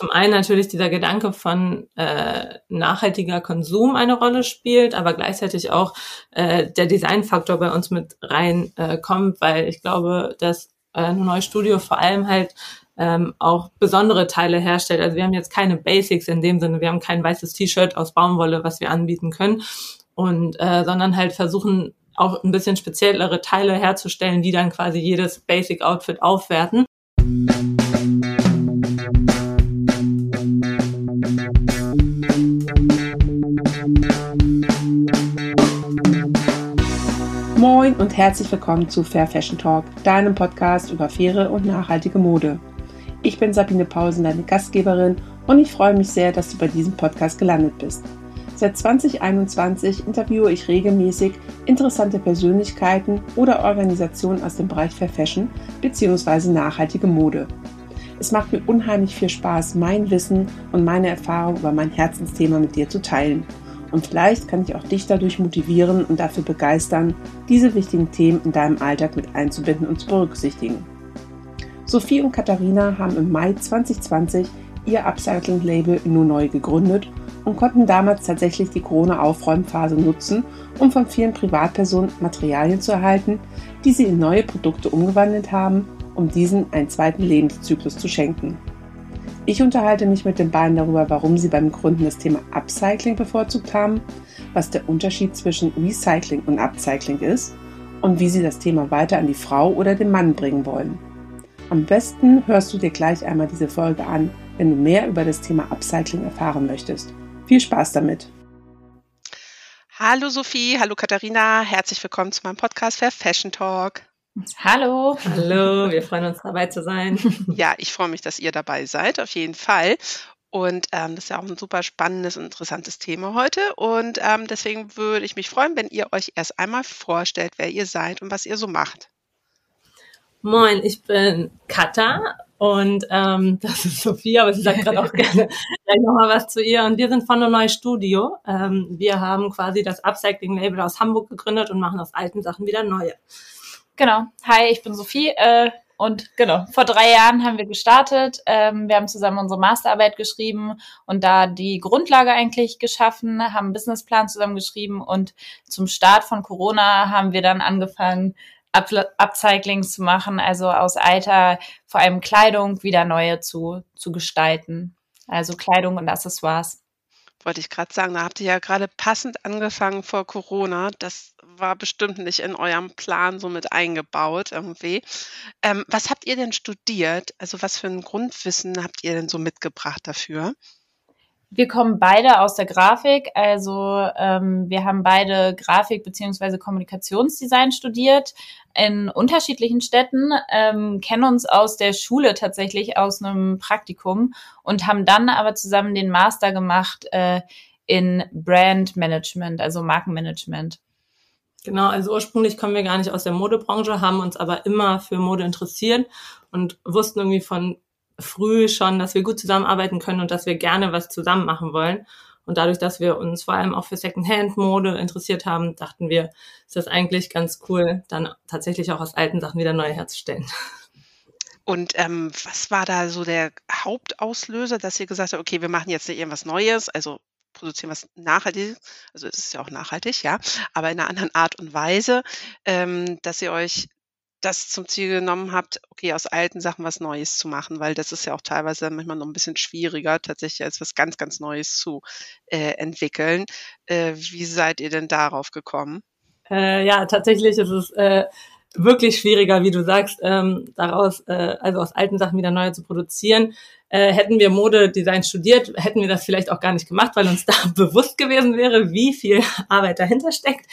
zum einen natürlich dieser Gedanke von äh, nachhaltiger Konsum eine Rolle spielt, aber gleichzeitig auch äh, der Designfaktor bei uns mit rein äh, kommt, weil ich glaube, dass äh, ein neues Studio vor allem halt ähm, auch besondere Teile herstellt. Also wir haben jetzt keine Basics in dem Sinne, wir haben kein weißes T-Shirt aus Baumwolle, was wir anbieten können, und äh, sondern halt versuchen auch ein bisschen speziellere Teile herzustellen, die dann quasi jedes Basic Outfit aufwerten. Moin und herzlich willkommen zu Fair Fashion Talk, deinem Podcast über faire und nachhaltige Mode. Ich bin Sabine Pausen, deine Gastgeberin und ich freue mich sehr, dass du bei diesem Podcast gelandet bist. Seit 2021 interviewe ich regelmäßig interessante Persönlichkeiten oder Organisationen aus dem Bereich Fair Fashion bzw. nachhaltige Mode. Es macht mir unheimlich viel Spaß, mein Wissen und meine Erfahrung über mein Herzensthema mit dir zu teilen. Und vielleicht kann ich auch dich dadurch motivieren und dafür begeistern, diese wichtigen Themen in deinem Alltag mit einzubinden und zu berücksichtigen. Sophie und Katharina haben im Mai 2020 ihr Upcycling-Label nur neu gegründet und konnten damals tatsächlich die Corona-Aufräumphase nutzen, um von vielen Privatpersonen Materialien zu erhalten, die sie in neue Produkte umgewandelt haben, um diesen einen zweiten Lebenszyklus zu schenken. Ich unterhalte mich mit den beiden darüber, warum sie beim Gründen das Thema Upcycling bevorzugt haben, was der Unterschied zwischen Recycling und Upcycling ist und wie sie das Thema weiter an die Frau oder den Mann bringen wollen. Am besten hörst du dir gleich einmal diese Folge an, wenn du mehr über das Thema Upcycling erfahren möchtest. Viel Spaß damit! Hallo Sophie, hallo Katharina, herzlich willkommen zu meinem Podcast für Fashion Talk. Hallo. Hallo, wir freuen uns dabei zu sein. Ja, ich freue mich, dass ihr dabei seid, auf jeden Fall. Und ähm, das ist ja auch ein super spannendes und interessantes Thema heute. Und ähm, deswegen würde ich mich freuen, wenn ihr euch erst einmal vorstellt, wer ihr seid und was ihr so macht. Moin, ich bin Katha und ähm, das ist Sophie, aber sie sagt gerade auch gerne gleich nochmal was zu ihr. Und wir sind von der Neue Studio. Ähm, wir haben quasi das Upcycling-Label aus Hamburg gegründet und machen aus alten Sachen wieder neue. Genau. Hi, ich bin Sophie. Äh, und genau, vor drei Jahren haben wir gestartet. Ähm, wir haben zusammen unsere Masterarbeit geschrieben und da die Grundlage eigentlich geschaffen, haben einen Businessplan zusammen geschrieben und zum Start von Corona haben wir dann angefangen, Up Upcycling zu machen, also aus alter, vor allem Kleidung, wieder neue zu, zu gestalten. Also Kleidung und Accessoires. Wollte ich gerade sagen, da habt ihr ja gerade passend angefangen vor Corona. Das war bestimmt nicht in eurem Plan so mit eingebaut irgendwie. Ähm, was habt ihr denn studiert? Also was für ein Grundwissen habt ihr denn so mitgebracht dafür? Wir kommen beide aus der Grafik, also ähm, wir haben beide Grafik beziehungsweise Kommunikationsdesign studiert in unterschiedlichen Städten, ähm, kennen uns aus der Schule tatsächlich aus einem Praktikum und haben dann aber zusammen den Master gemacht äh, in Brand Management, also Markenmanagement. Genau, also ursprünglich kommen wir gar nicht aus der Modebranche, haben uns aber immer für Mode interessiert und wussten irgendwie von früh schon, dass wir gut zusammenarbeiten können und dass wir gerne was zusammen machen wollen. Und dadurch, dass wir uns vor allem auch für Secondhand-Mode interessiert haben, dachten wir, ist das eigentlich ganz cool, dann tatsächlich auch aus alten Sachen wieder neu herzustellen. Und ähm, was war da so der Hauptauslöser, dass ihr gesagt habt, okay, wir machen jetzt nicht irgendwas Neues, also produzieren was Nachhaltiges, also es ist ja auch nachhaltig, ja, aber in einer anderen Art und Weise, ähm, dass ihr euch das zum Ziel genommen habt, okay, aus alten Sachen was Neues zu machen, weil das ist ja auch teilweise manchmal noch ein bisschen schwieriger, tatsächlich als was ganz, ganz Neues zu äh, entwickeln. Äh, wie seid ihr denn darauf gekommen? Äh, ja, tatsächlich ist es äh, wirklich schwieriger, wie du sagst, ähm, daraus, äh, also aus alten Sachen wieder neue zu produzieren. Äh, hätten wir Modedesign studiert, hätten wir das vielleicht auch gar nicht gemacht, weil uns da bewusst gewesen wäre, wie viel Arbeit dahinter steckt.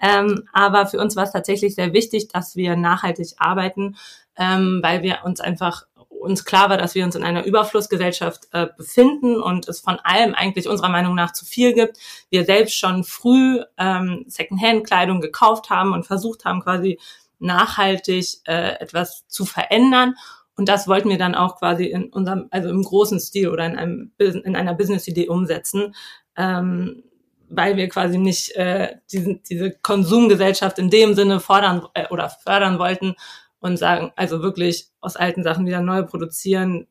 Ähm, aber für uns war es tatsächlich sehr wichtig, dass wir nachhaltig arbeiten, ähm, weil wir uns einfach uns klar war, dass wir uns in einer Überflussgesellschaft äh, befinden und es von allem eigentlich unserer Meinung nach zu viel gibt. Wir selbst schon früh ähm, Secondhand-Kleidung gekauft haben und versucht haben, quasi nachhaltig äh, etwas zu verändern. Und das wollten wir dann auch quasi in unserem, also im großen Stil oder in einem in einer Business-Idee umsetzen, ähm, weil wir quasi nicht äh, diesen, diese Konsumgesellschaft in dem Sinne fordern äh, oder fördern wollten und sagen, also wirklich aus alten Sachen wieder neu produzieren,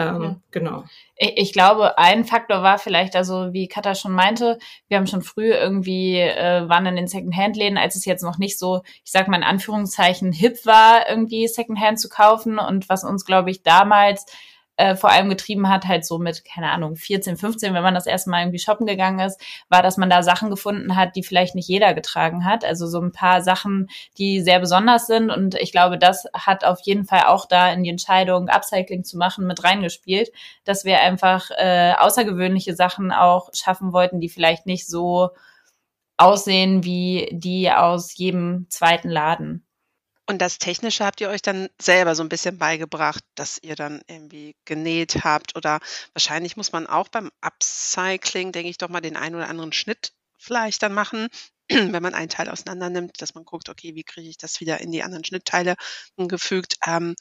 Ähm, ja. Genau. Ich, ich, glaube, ein Faktor war vielleicht, also wie Katha schon meinte, wir haben schon früh irgendwie, äh, waren in den Secondhand-Läden, als es jetzt noch nicht so, ich sag mal in Anführungszeichen, hip war, irgendwie Secondhand zu kaufen. Und was uns, glaube ich, damals äh, vor allem getrieben hat, halt so mit, keine Ahnung, 14, 15, wenn man das erste Mal irgendwie shoppen gegangen ist, war, dass man da Sachen gefunden hat, die vielleicht nicht jeder getragen hat. Also so ein paar Sachen, die sehr besonders sind. Und ich glaube, das hat auf jeden Fall auch da in die Entscheidung, Upcycling zu machen, mit reingespielt, dass wir einfach äh, außergewöhnliche Sachen auch schaffen wollten, die vielleicht nicht so aussehen wie die aus jedem zweiten Laden. Und das Technische habt ihr euch dann selber so ein bisschen beigebracht, dass ihr dann irgendwie genäht habt oder wahrscheinlich muss man auch beim Upcycling, denke ich doch mal, den einen oder anderen Schnitt vielleicht dann machen, wenn man einen Teil auseinander nimmt, dass man guckt, okay, wie kriege ich das wieder in die anderen Schnittteile gefügt. Ähm,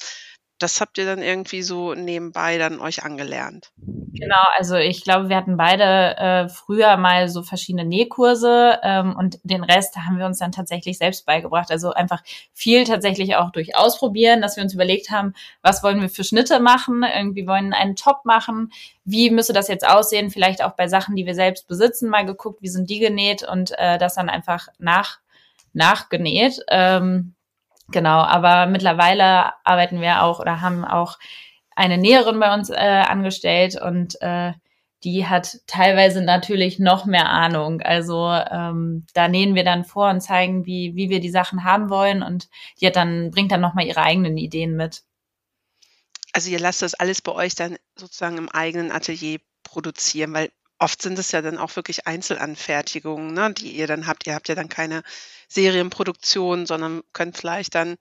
das habt ihr dann irgendwie so nebenbei dann euch angelernt. Genau, also ich glaube, wir hatten beide äh, früher mal so verschiedene Nähkurse ähm, und den Rest haben wir uns dann tatsächlich selbst beigebracht. Also einfach viel tatsächlich auch durch Ausprobieren, dass wir uns überlegt haben, was wollen wir für Schnitte machen, irgendwie wollen einen Top machen, wie müsste das jetzt aussehen, vielleicht auch bei Sachen, die wir selbst besitzen, mal geguckt, wie sind die genäht und äh, das dann einfach nach nachgenäht. Ähm, Genau, aber mittlerweile arbeiten wir auch oder haben auch eine Näherin bei uns äh, angestellt und äh, die hat teilweise natürlich noch mehr Ahnung. Also ähm, da nähen wir dann vor und zeigen, wie, wie wir die Sachen haben wollen und die hat dann, bringt dann nochmal ihre eigenen Ideen mit. Also ihr lasst das alles bei euch dann sozusagen im eigenen Atelier produzieren, weil oft sind es ja dann auch wirklich Einzelanfertigungen, ne, die ihr dann habt. Ihr habt ja dann keine Serienproduktion, sondern könnt vielleicht dann,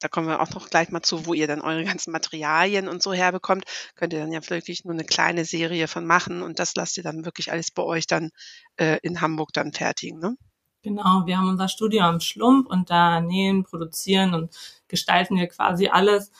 da kommen wir auch noch gleich mal zu, wo ihr dann eure ganzen Materialien und so herbekommt, könnt ihr dann ja wirklich nur eine kleine Serie von machen und das lasst ihr dann wirklich alles bei euch dann äh, in Hamburg dann fertigen, ne? Genau, wir haben unser Studio am Schlump und da nähen, produzieren und gestalten wir quasi alles.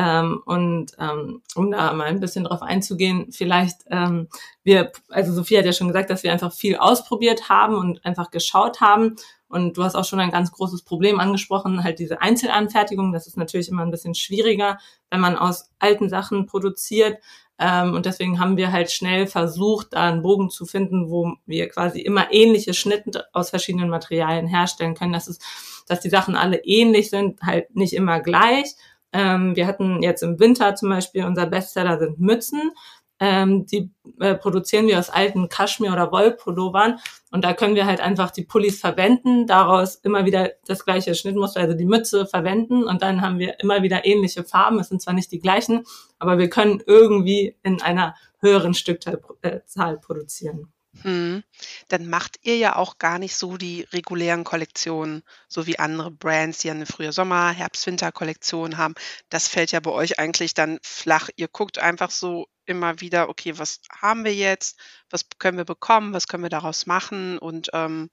Ähm, und ähm, um da mal ein bisschen drauf einzugehen, vielleicht ähm, wir, also Sophie hat ja schon gesagt, dass wir einfach viel ausprobiert haben und einfach geschaut haben. Und du hast auch schon ein ganz großes Problem angesprochen, halt diese Einzelanfertigung. Das ist natürlich immer ein bisschen schwieriger, wenn man aus alten Sachen produziert. Ähm, und deswegen haben wir halt schnell versucht, da einen Bogen zu finden, wo wir quasi immer ähnliche Schnitte aus verschiedenen Materialien herstellen können. Das ist, dass die Sachen alle ähnlich sind, halt nicht immer gleich ähm, wir hatten jetzt im Winter zum Beispiel, unser Bestseller sind Mützen. Ähm, die äh, produzieren wir aus alten Kaschmir- oder Wollpullovern und da können wir halt einfach die Pullis verwenden, daraus immer wieder das gleiche Schnittmuster, also die Mütze verwenden und dann haben wir immer wieder ähnliche Farben. Es sind zwar nicht die gleichen, aber wir können irgendwie in einer höheren Stückzahl äh, produzieren. Hm. Dann macht ihr ja auch gar nicht so die regulären Kollektionen, so wie andere Brands, die ja eine frühe Sommer-, Herbst-Winter-Kollektion haben. Das fällt ja bei euch eigentlich dann flach. Ihr guckt einfach so immer wieder, okay, was haben wir jetzt? Was können wir bekommen? Was können wir daraus machen? Und ähm,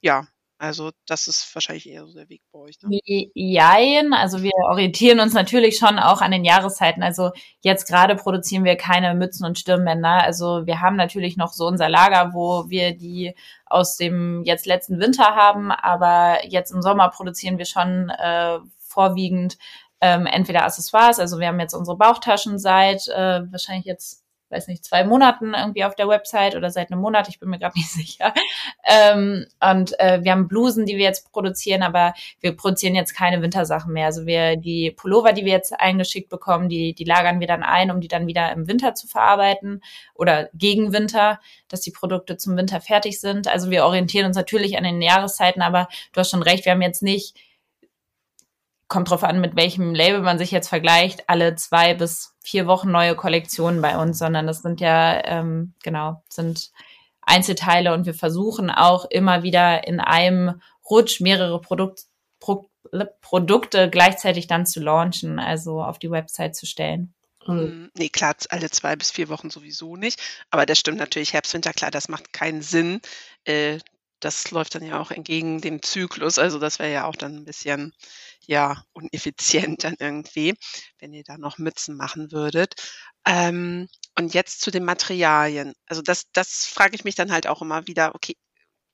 ja, also das ist wahrscheinlich eher so der Weg bei euch. Ne? Jein, also wir orientieren uns natürlich schon auch an den Jahreszeiten. Also jetzt gerade produzieren wir keine Mützen und Stirnbänder. Also wir haben natürlich noch so unser Lager, wo wir die aus dem jetzt letzten Winter haben, aber jetzt im Sommer produzieren wir schon äh, vorwiegend ähm, entweder Accessoires, also wir haben jetzt unsere Bauchtaschen seit äh, wahrscheinlich jetzt weiß nicht, zwei Monaten irgendwie auf der Website oder seit einem Monat, ich bin mir gerade nicht sicher. Ähm, und äh, wir haben Blusen, die wir jetzt produzieren, aber wir produzieren jetzt keine Wintersachen mehr. Also wir, die Pullover, die wir jetzt eingeschickt bekommen, die, die lagern wir dann ein, um die dann wieder im Winter zu verarbeiten oder gegen Winter, dass die Produkte zum Winter fertig sind. Also wir orientieren uns natürlich an den Jahreszeiten, aber du hast schon recht, wir haben jetzt nicht kommt drauf an, mit welchem Label man sich jetzt vergleicht, alle zwei bis vier Wochen neue Kollektionen bei uns, sondern das sind ja, ähm, genau, sind Einzelteile und wir versuchen auch immer wieder in einem Rutsch mehrere Produkt, Pro, Produkte gleichzeitig dann zu launchen, also auf die Website zu stellen. Mhm. Nee, klar, alle zwei bis vier Wochen sowieso nicht. Aber das stimmt natürlich, Herbst, Winter, klar, das macht keinen Sinn. Äh, das läuft dann ja auch entgegen dem Zyklus. Also das wäre ja auch dann ein bisschen ja uneffizient dann irgendwie, wenn ihr da noch Mützen machen würdet. Ähm, und jetzt zu den Materialien. Also das, das frage ich mich dann halt auch immer wieder, okay,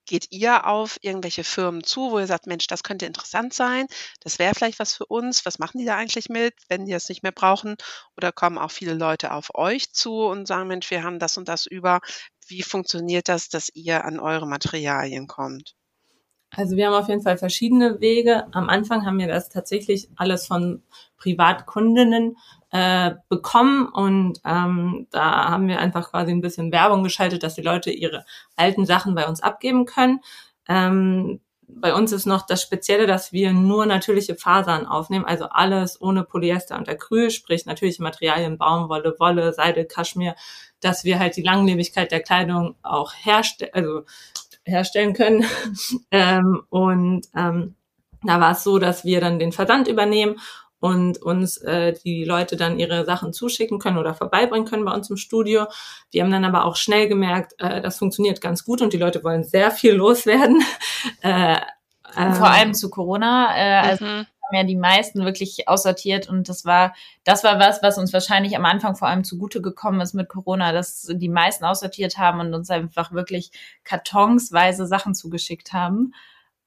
geht ihr auf irgendwelche Firmen zu, wo ihr sagt, Mensch, das könnte interessant sein, das wäre vielleicht was für uns, was machen die da eigentlich mit, wenn die das nicht mehr brauchen? Oder kommen auch viele Leute auf euch zu und sagen, Mensch, wir haben das und das über. Wie funktioniert das, dass ihr an eure Materialien kommt? Also wir haben auf jeden Fall verschiedene Wege. Am Anfang haben wir das tatsächlich alles von Privatkundinnen äh, bekommen und ähm, da haben wir einfach quasi ein bisschen Werbung geschaltet, dass die Leute ihre alten Sachen bei uns abgeben können. Ähm, bei uns ist noch das Spezielle, dass wir nur natürliche Fasern aufnehmen, also alles ohne Polyester und Acryl, sprich natürliche Materialien, Baumwolle, Wolle, Seide, Kaschmir, dass wir halt die Langlebigkeit der Kleidung auch herstellen, also herstellen können. ähm, und ähm, da war es so, dass wir dann den Versand übernehmen und uns äh, die Leute dann ihre Sachen zuschicken können oder vorbeibringen können bei uns im Studio. Wir haben dann aber auch schnell gemerkt, äh, das funktioniert ganz gut und die Leute wollen sehr viel loswerden. äh, äh, Vor allem zu Corona. Äh, also mhm haben ja die meisten wirklich aussortiert und das war, das war was, was uns wahrscheinlich am Anfang vor allem zugute gekommen ist mit Corona, dass die meisten aussortiert haben und uns einfach wirklich kartonsweise Sachen zugeschickt haben.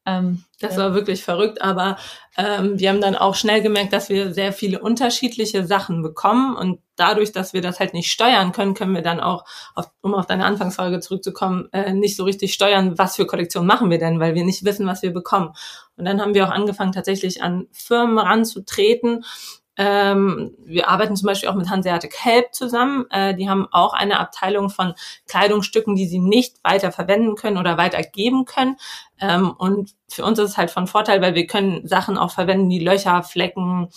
Ähm, das war wirklich verrückt, aber ähm, wir haben dann auch schnell gemerkt, dass wir sehr viele unterschiedliche Sachen bekommen und dadurch, dass wir das halt nicht steuern können, können wir dann auch, auf, um auf deine Anfangsfrage zurückzukommen, äh, nicht so richtig steuern, was für Kollektionen machen wir denn, weil wir nicht wissen, was wir bekommen. Und dann haben wir auch angefangen, tatsächlich an Firmen ranzutreten ähm, wir arbeiten zum Beispiel auch mit Hanseatic Help zusammen. Äh, die haben auch eine Abteilung von Kleidungsstücken, die sie nicht weiter verwenden können oder weitergeben können. Ähm, und für uns ist es halt von Vorteil, weil wir können Sachen auch verwenden, die Löcher, Flecken,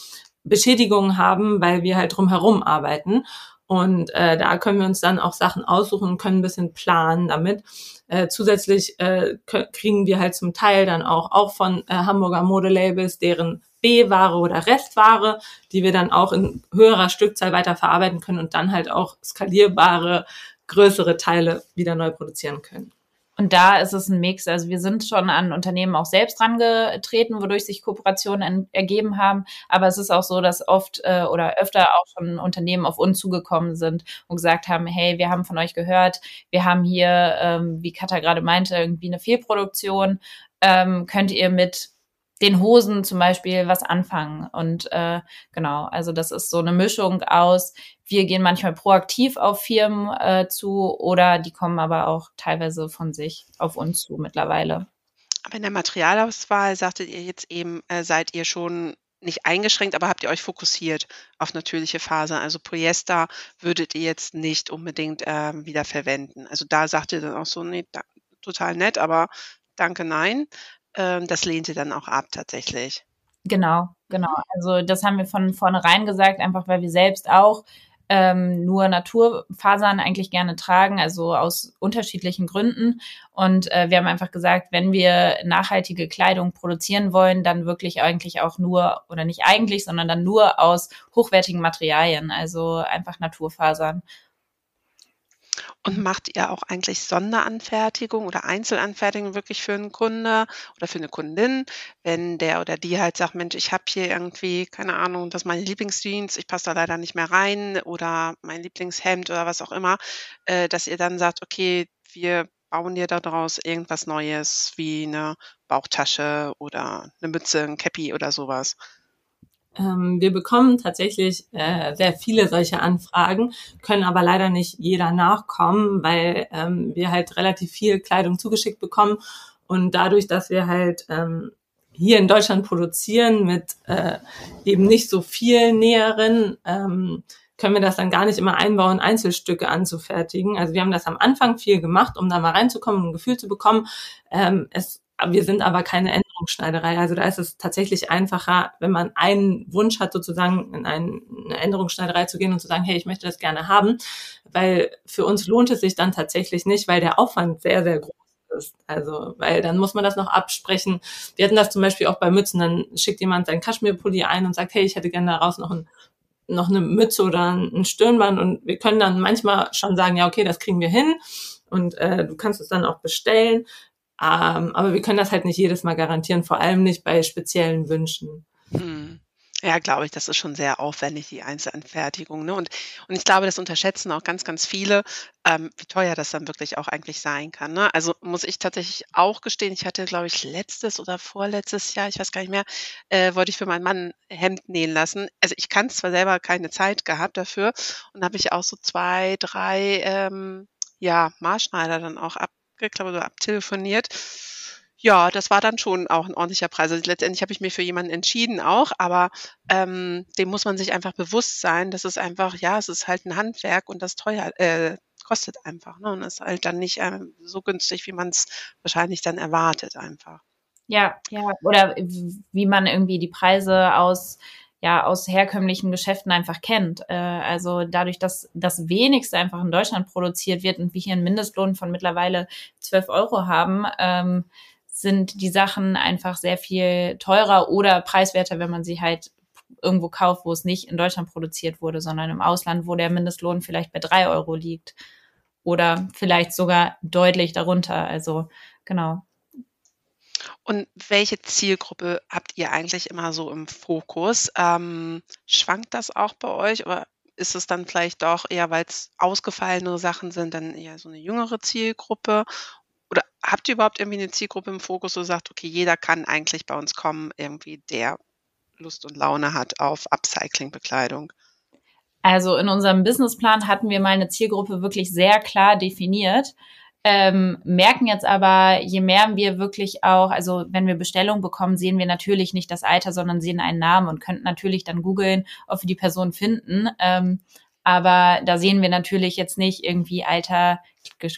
Beschädigungen haben, weil wir halt drumherum arbeiten. Und äh, da können wir uns dann auch Sachen aussuchen und können ein bisschen planen damit. Äh, zusätzlich äh, kriegen wir halt zum Teil dann auch, auch von äh, Hamburger Modelabels deren B-Ware oder Restware, die wir dann auch in höherer Stückzahl weiter verarbeiten können und dann halt auch skalierbare, größere Teile wieder neu produzieren können. Und da ist es ein Mix. Also wir sind schon an Unternehmen auch selbst rangetreten, wodurch sich Kooperationen ergeben haben. Aber es ist auch so, dass oft äh, oder öfter auch schon Unternehmen auf uns zugekommen sind und gesagt haben, hey, wir haben von euch gehört, wir haben hier, ähm, wie Katha gerade meinte, irgendwie eine Fehlproduktion. Ähm, könnt ihr mit den Hosen zum Beispiel was anfangen. Und äh, genau, also das ist so eine Mischung aus, wir gehen manchmal proaktiv auf Firmen äh, zu oder die kommen aber auch teilweise von sich auf uns zu mittlerweile. Aber in der Materialauswahl sagtet ihr jetzt eben, äh, seid ihr schon nicht eingeschränkt, aber habt ihr euch fokussiert auf natürliche Faser? Also Polyester würdet ihr jetzt nicht unbedingt äh, wieder verwenden. Also da sagt ihr dann auch so, nee, da, total nett, aber danke, nein ähm, das lehnt sie dann auch ab tatsächlich. Genau, genau. Also das haben wir von vornherein gesagt, einfach weil wir selbst auch ähm, nur Naturfasern eigentlich gerne tragen, also aus unterschiedlichen Gründen. Und äh, wir haben einfach gesagt, wenn wir nachhaltige Kleidung produzieren wollen, dann wirklich eigentlich auch nur, oder nicht eigentlich, sondern dann nur aus hochwertigen Materialien, also einfach Naturfasern. Und macht ihr auch eigentlich Sonderanfertigung oder Einzelanfertigung wirklich für einen Kunde oder für eine Kundin, wenn der oder die halt sagt: „Mensch, ich habe hier irgendwie, keine Ahnung, das ist meine Lieblingsjeans, ich passe da leider nicht mehr rein“ oder mein Lieblingshemd oder was auch immer, äh, dass ihr dann sagt: „Okay, wir bauen dir daraus irgendwas Neues wie eine Bauchtasche oder eine Mütze, ein Käppi oder sowas. Ähm, wir bekommen tatsächlich äh, sehr viele solche Anfragen, können aber leider nicht jeder nachkommen, weil ähm, wir halt relativ viel Kleidung zugeschickt bekommen und dadurch, dass wir halt ähm, hier in Deutschland produzieren mit äh, eben nicht so viel Näheren, ähm, können wir das dann gar nicht immer einbauen, Einzelstücke anzufertigen. Also wir haben das am Anfang viel gemacht, um da mal reinzukommen, ein Gefühl zu bekommen. Ähm, es wir sind aber keine Änderungsschneiderei. Also da ist es tatsächlich einfacher, wenn man einen Wunsch hat, sozusagen in eine Änderungsschneiderei zu gehen und zu sagen, hey, ich möchte das gerne haben, weil für uns lohnt es sich dann tatsächlich nicht, weil der Aufwand sehr, sehr groß ist. Also, weil dann muss man das noch absprechen. Wir hatten das zum Beispiel auch bei Mützen, dann schickt jemand seinen Kaschmirpulli ein und sagt, hey, ich hätte gerne daraus noch ein noch eine Mütze oder ein Stirnband und wir können dann manchmal schon sagen, ja, okay, das kriegen wir hin und äh, du kannst es dann auch bestellen. Ähm, aber wir können das halt nicht jedes Mal garantieren, vor allem nicht bei speziellen Wünschen. Hm. Ja, glaube ich, das ist schon sehr aufwendig, die Einzelanfertigung, ne? Und und ich glaube, das unterschätzen auch ganz, ganz viele, ähm, wie teuer das dann wirklich auch eigentlich sein kann, ne? Also, muss ich tatsächlich auch gestehen, ich hatte, glaube ich, letztes oder vorletztes Jahr, ich weiß gar nicht mehr, äh, wollte ich für meinen Mann Hemd nähen lassen. Also, ich kann zwar selber keine Zeit gehabt dafür und habe ich auch so 2, 3, ähm, ja, Maßschneider dann auch abgeklappert oder abtelefoniert. Ja, das war dann schon auch ein ordentlicher Preis. Also, letztendlich habe ich mich für jemanden entschieden auch, aber, ähm, dem muss man sich einfach bewusst sein, dass es einfach ja, es ist halt ein Handwerk und das teuer äh, kostet einfach, ne? Und ist halt dann nicht, ähm, so günstig, wie man es wahrscheinlich dann erwartet einfach. Ja, ja. Oder wie man irgendwie die Preise aus ja aus herkömmlichen Geschäften einfach kennt. Äh, also dadurch, dass das wenigste einfach in Deutschland produziert wird und wir hier einen Mindestlohn von mittlerweile 12 Euro haben, ähm, sind die Sachen einfach sehr viel teurer oder preiswerter, wenn man sie halt irgendwo kauft, wo es nicht in Deutschland produziert wurde, sondern im Ausland, wo der Mindestlohn vielleicht bei drei Euro liegt oder vielleicht sogar deutlich darunter. Also genau. Und welche Zielgruppe habt ihr eigentlich immer so im Fokus? Ähm, schwankt das auch bei euch oder ist es dann vielleicht doch eher, weil es ausgefallenere Sachen sind, dann eher so eine jüngere Zielgruppe? Oder habt ihr überhaupt irgendwie eine Zielgruppe im Fokus, wo ihr sagt: „Okay, jeder kann eigentlich bei uns kommen, irgendwie, der Lust und Laune hat auf Upcycling-Bekleidung?“ Also, in unserem Businessplan hatten wir mal eine Zielgruppe wirklich sehr klar definiert, ähm, merken jetzt aber, je mehr wir wirklich auch also, wenn wir Bestellungen bekommen, sehen wir natürlich nicht das Alter, sondern sehen einen Namen und könnten natürlich dann googeln, ob wir die Person finden. Ähm, aber da sehen wir natürlich jetzt nicht irgendwie Alter,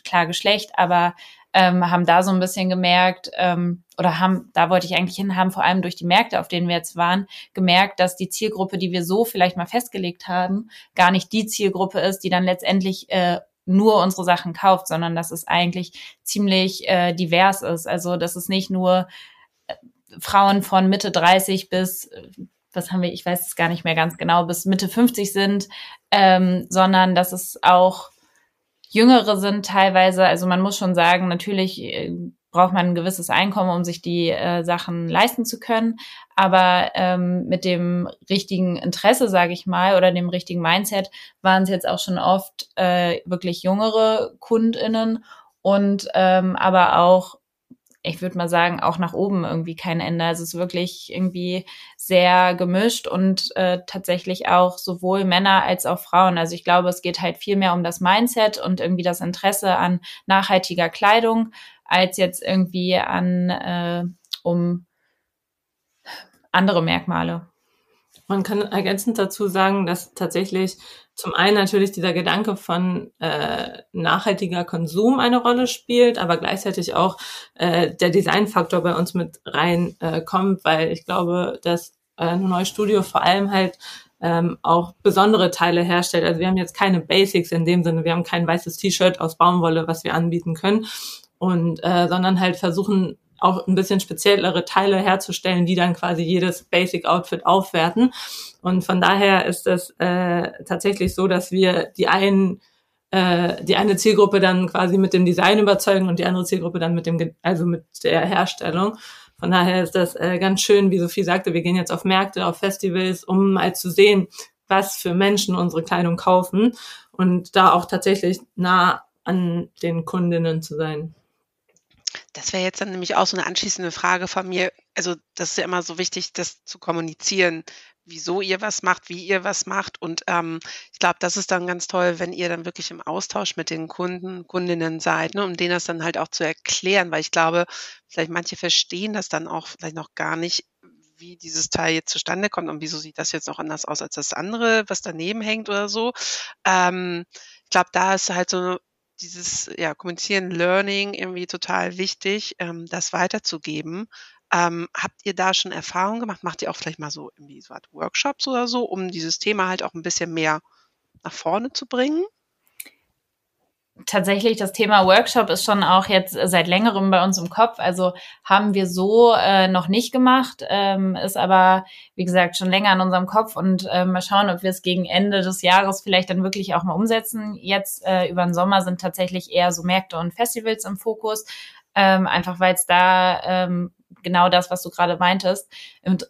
klar Geschlecht, aber ähm, haben da so ein bisschen gemerkt, ähm, oder haben, da wollte ich eigentlich hin, haben vor allem durch die Märkte, auf denen wir jetzt waren, gemerkt, dass die Zielgruppe, die wir so vielleicht mal festgelegt haben, gar nicht die Zielgruppe ist, die dann letztendlich äh, nur unsere Sachen kauft, sondern dass es eigentlich ziemlich äh, divers ist. Also dass es nicht nur äh, Frauen von Mitte 30 bis äh, was haben wir, ich weiß es gar nicht mehr ganz genau, bis Mitte 50 sind, ähm, sondern dass es auch Jüngere sind teilweise, also man muss schon sagen, natürlich äh, braucht man ein gewisses Einkommen, um sich die äh, Sachen leisten zu können. Aber ähm, mit dem richtigen Interesse, sage ich mal, oder dem richtigen Mindset waren es jetzt auch schon oft äh, wirklich jüngere KundInnen und ähm, aber auch ich würde mal sagen, auch nach oben irgendwie kein Ende. Also es ist wirklich irgendwie sehr gemischt und äh, tatsächlich auch sowohl Männer als auch Frauen. Also ich glaube, es geht halt viel mehr um das Mindset und irgendwie das Interesse an nachhaltiger Kleidung, als jetzt irgendwie an äh, um andere Merkmale. Man kann ergänzend dazu sagen, dass tatsächlich zum einen natürlich dieser Gedanke von äh, nachhaltiger Konsum eine Rolle spielt, aber gleichzeitig auch äh, der Designfaktor bei uns mit rein äh, kommt, weil ich glaube, dass äh, ein neues Studio vor allem halt ähm, auch besondere Teile herstellt. Also wir haben jetzt keine Basics in dem Sinne, wir haben kein weißes T-Shirt aus Baumwolle, was wir anbieten können, und äh, sondern halt versuchen auch ein bisschen speziellere Teile herzustellen, die dann quasi jedes Basic Outfit aufwerten. Und von daher ist es äh, tatsächlich so, dass wir die einen äh, die eine Zielgruppe dann quasi mit dem Design überzeugen und die andere Zielgruppe dann mit dem also mit der Herstellung. Von daher ist das äh, ganz schön, wie Sophie sagte, wir gehen jetzt auf Märkte, auf Festivals, um mal zu sehen, was für Menschen unsere Kleidung kaufen und da auch tatsächlich nah an den Kundinnen zu sein. Das wäre jetzt dann nämlich auch so eine anschließende Frage von mir. Also, das ist ja immer so wichtig, das zu kommunizieren, wieso ihr was macht, wie ihr was macht. Und ähm, ich glaube, das ist dann ganz toll, wenn ihr dann wirklich im Austausch mit den Kunden, Kundinnen seid, ne, um denen das dann halt auch zu erklären, weil ich glaube, vielleicht manche verstehen das dann auch vielleicht noch gar nicht, wie dieses Teil jetzt zustande kommt und wieso sieht das jetzt noch anders aus als das andere, was daneben hängt oder so. Ähm, ich glaube, da ist halt so dieses ja, Kommunizieren, Learning irgendwie total wichtig, ähm, das weiterzugeben. Ähm, habt ihr da schon Erfahrungen gemacht? Macht ihr auch vielleicht mal so irgendwie so Workshops oder so, um dieses Thema halt auch ein bisschen mehr nach vorne zu bringen? Tatsächlich das Thema Workshop ist schon auch jetzt seit längerem bei uns im Kopf. Also haben wir so äh, noch nicht gemacht, ähm, ist aber, wie gesagt, schon länger in unserem Kopf und äh, mal schauen, ob wir es gegen Ende des Jahres vielleicht dann wirklich auch mal umsetzen. Jetzt äh, über den Sommer sind tatsächlich eher so Märkte und Festivals im Fokus. ähm, einfach weil es da ähm, genau das, was du gerade meintest,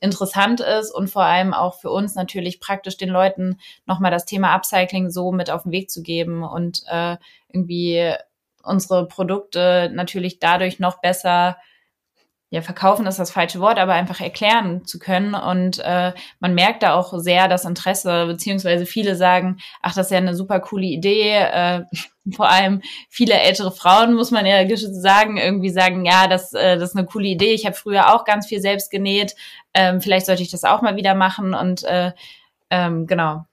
interessant ist und vor allem auch für uns natürlich praktisch den Leuten nochmal das Thema Upcycling so mit auf den Weg zu geben und äh, irgendwie unsere Produkte natürlich dadurch noch besser ja, verkaufen ist das falsche Wort, aber einfach erklären zu können. Und äh, man merkt da auch sehr das Interesse, beziehungsweise viele sagen, ach, das ist ja eine super coole Idee. Äh, vor allem viele ältere Frauen, muss man ja sagen, irgendwie sagen, ja, das, äh, das ist eine coole Idee. Ich habe früher auch ganz viel selbst genäht. Ähm, vielleicht sollte ich das auch mal wieder machen. Und äh, ähm, genau,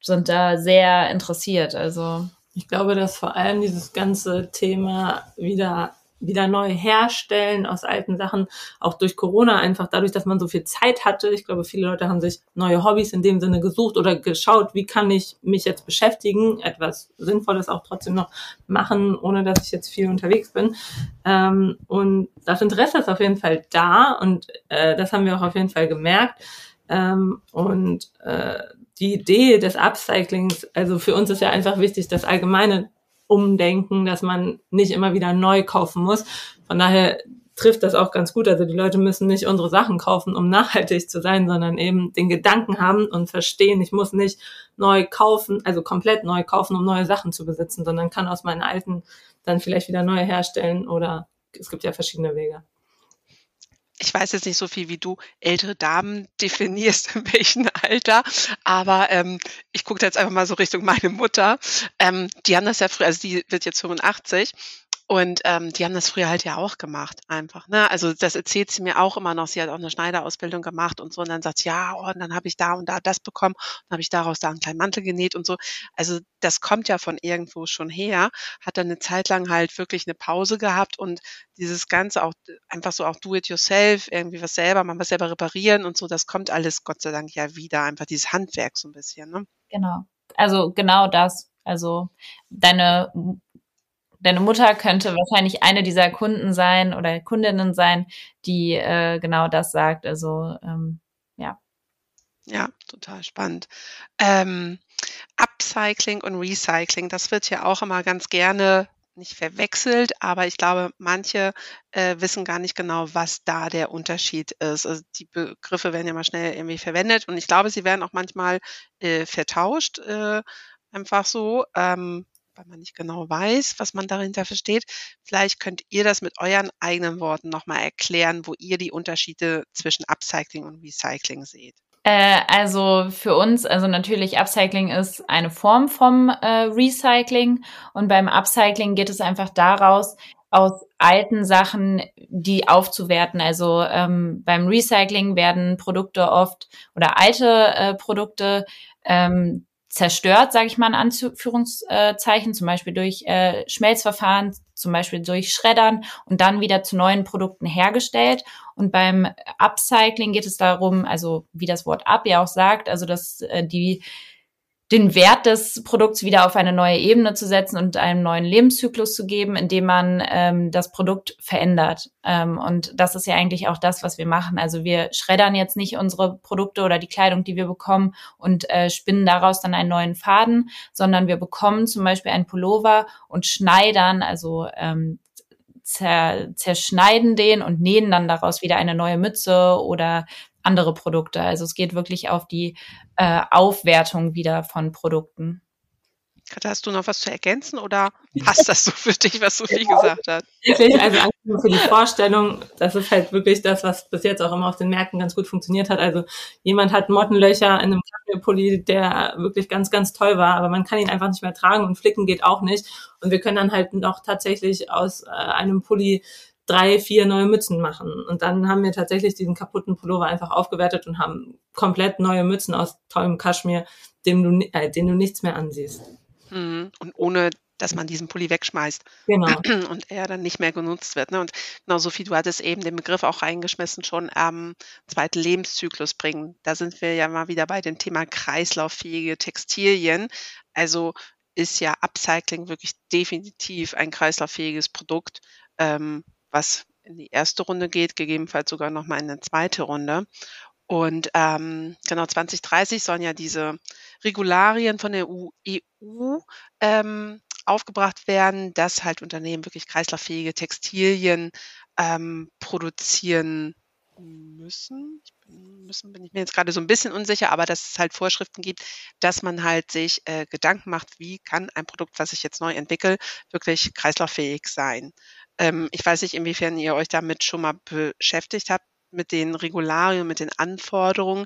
sind da sehr interessiert. Also ich glaube, dass vor allem dieses ganze Thema wieder wieder neu herstellen aus alten Sachen, auch durch Corona einfach dadurch, dass man so viel Zeit hatte. Ich glaube, viele Leute haben sich neue Hobbys in dem Sinne gesucht oder geschaut, wie kann ich mich jetzt beschäftigen, etwas Sinnvolles auch trotzdem noch machen, ohne dass ich jetzt viel unterwegs bin. Ähm, und das Interesse ist auf jeden Fall da und äh, das haben wir auch auf jeden Fall gemerkt. Ähm, und äh, die Idee des Upcyclings, also für uns ist ja einfach wichtig, das allgemeine umdenken, dass man nicht immer wieder neu kaufen muss. Von daher trifft das auch ganz gut. Also die Leute müssen nicht unsere Sachen kaufen, um nachhaltig zu sein, sondern eben den Gedanken haben und verstehen, ich muss nicht neu kaufen, also komplett neu kaufen, um neue Sachen zu besitzen, sondern kann aus meinen alten dann vielleicht wieder neue herstellen oder es gibt ja verschiedene Wege ich weiß jetzt nicht so viel wie du ältere Damen definierst, in welchem Alter, aber ähm, ich gucke jetzt einfach mal so Richtung meine Mutter. Ähm, die haben das ja früher, also die wird jetzt 85 und ähm, die haben das früher halt ja auch gemacht, einfach. Ne? Also das erzählt sie mir auch immer noch. Sie hat auch eine Schneiderausbildung gemacht und so. Und dann sagt sie, ja, oh, und dann habe ich da und da das bekommen. Dann habe ich daraus da einen kleinen Mantel genäht und so. Also das kommt ja von irgendwo schon her. Hat dann eine Zeit lang halt wirklich eine Pause gehabt und dieses Ganze auch einfach so auch do it yourself, irgendwie was selber, man was selber reparieren und so, das kommt alles Gott sei Dank ja wieder. Einfach dieses Handwerk so ein bisschen. Ne? Genau. Also genau das. Also deine deine Mutter könnte wahrscheinlich eine dieser Kunden sein oder Kundinnen sein, die äh, genau das sagt. Also ähm, ja. Ja, total spannend. Ähm, Upcycling und Recycling, das wird ja auch immer ganz gerne nicht verwechselt, aber ich glaube, manche äh, wissen gar nicht genau, was da der Unterschied ist. Also die Begriffe werden ja mal schnell irgendwie verwendet und ich glaube, sie werden auch manchmal äh, vertauscht, äh, einfach so. Ähm, weil man nicht genau weiß, was man dahinter versteht. Vielleicht könnt ihr das mit euren eigenen Worten nochmal erklären, wo ihr die Unterschiede zwischen Upcycling und Recycling seht. Äh, also für uns, also natürlich Upcycling ist eine Form vom äh, Recycling und beim Upcycling geht es einfach daraus, aus alten Sachen die aufzuwerten. Also ähm, beim Recycling werden Produkte oft oder alte äh, Produkte ähm, zerstört, sage ich mal in Anführungszeichen, zum Beispiel durch äh, Schmelzverfahren, zum Beispiel durch Schreddern und dann wieder zu neuen Produkten hergestellt. Und beim Upcycling geht es darum, also wie das Wort up ja auch sagt, also dass äh, die den Wert des Produkts wieder auf eine neue Ebene zu setzen und einen neuen Lebenszyklus zu geben, indem man ähm, das Produkt verändert. Ähm, und das ist ja eigentlich auch das, was wir machen. Also wir schreddern jetzt nicht unsere Produkte oder die Kleidung, die wir bekommen und äh, spinnen daraus dann einen neuen Faden, sondern wir bekommen zum Beispiel einen Pullover und schneidern, also ähm, zer zerschneiden den und nähen dann daraus wieder eine neue Mütze oder andere Produkte. Also es geht wirklich auf die äh, Aufwertung wieder von Produkten. Katja, hast du noch was zu ergänzen oder passt das so für dich, was Sophie ja, gesagt hat? Wirklich, also für die Vorstellung, das ist halt wirklich das, was bis jetzt auch immer auf den Märkten ganz gut funktioniert hat. Also jemand hat Mottenlöcher in einem Kaffeepulli, der wirklich ganz, ganz toll war, aber man kann ihn einfach nicht mehr tragen und flicken geht auch nicht. Und wir können dann halt noch tatsächlich aus äh, einem Pulli drei, vier neue Mützen machen. Und dann haben wir tatsächlich diesen kaputten Pullover einfach aufgewertet und haben komplett neue Mützen aus tollem Kaschmir, dem du, äh, den du nichts mehr ansiehst. Mhm. Und ohne dass man diesen Pulli wegschmeißt genau. und er dann nicht mehr genutzt wird. Ne? Und genau, Sophie, du hattest eben den Begriff auch reingeschmissen, schon ähm, zweiten Lebenszyklus bringen. Da sind wir ja mal wieder bei dem Thema kreislauffähige Textilien. Also ist ja Upcycling wirklich definitiv ein kreislauffähiges Produkt. Ähm, was in die erste Runde geht, gegebenenfalls sogar nochmal in eine zweite Runde. Und ähm, genau 2030 sollen ja diese Regularien von der EU, EU ähm, aufgebracht werden, dass halt Unternehmen wirklich kreislauffähige Textilien ähm, produzieren müssen. Bin, müssen bin ich mir jetzt gerade so ein bisschen unsicher, aber dass es halt Vorschriften gibt, dass man halt sich äh, Gedanken macht, wie kann ein Produkt, was ich jetzt neu entwickle, wirklich kreislauffähig sein. Ähm, ich weiß nicht, inwiefern ihr euch damit schon mal beschäftigt habt, mit den Regularien, mit den Anforderungen.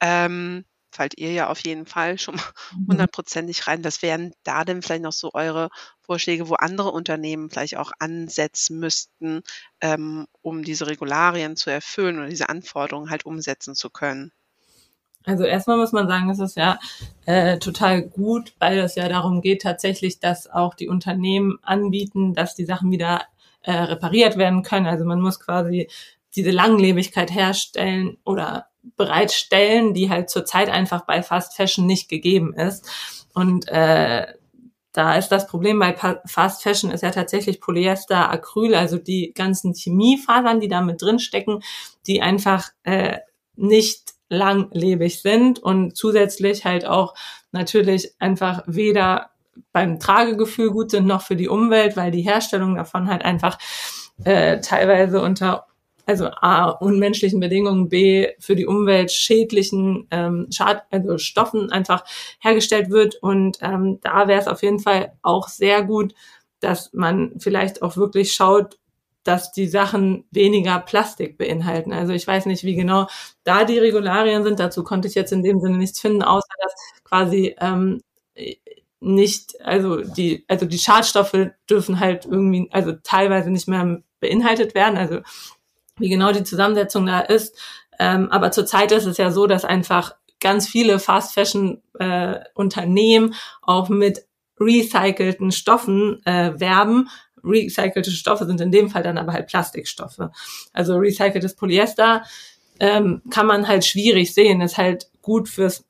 Ähm, fallt ihr ja auf jeden Fall schon mal mhm. hundertprozentig rein. Was wären da denn vielleicht noch so eure Vorschläge, wo andere Unternehmen vielleicht auch ansetzen müssten, ähm, um diese Regularien zu erfüllen oder diese Anforderungen halt umsetzen zu können? Also erstmal muss man sagen, es ist ja äh, total gut, weil es ja darum geht tatsächlich, dass auch die Unternehmen anbieten, dass die Sachen wieder äh, repariert werden können. Also man muss quasi diese Langlebigkeit herstellen oder bereitstellen, die halt zurzeit einfach bei Fast Fashion nicht gegeben ist. Und äh, da ist das Problem bei Fast Fashion ist ja tatsächlich Polyester, Acryl, also die ganzen Chemiefasern, die da mit drin stecken, die einfach äh, nicht langlebig sind und zusätzlich halt auch natürlich einfach weder beim Tragegefühl gut sind noch für die Umwelt, weil die Herstellung davon halt einfach äh, teilweise unter also A, unmenschlichen Bedingungen, B, für die Umwelt schädlichen ähm, Schad also Stoffen einfach hergestellt wird. Und ähm, da wäre es auf jeden Fall auch sehr gut, dass man vielleicht auch wirklich schaut, dass die Sachen weniger Plastik beinhalten. Also ich weiß nicht, wie genau da die Regularien sind. Dazu konnte ich jetzt in dem Sinne nichts finden, außer dass quasi ähm, nicht, also die, also die Schadstoffe dürfen halt irgendwie, also teilweise nicht mehr beinhaltet werden. Also wie genau die Zusammensetzung da ist. Ähm, aber zurzeit ist es ja so, dass einfach ganz viele Fast Fashion äh, Unternehmen auch mit recycelten Stoffen äh, werben. Recycelte Stoffe sind in dem Fall dann aber halt Plastikstoffe. Also recyceltes Polyester ähm, kann man halt schwierig sehen, ist halt gut fürs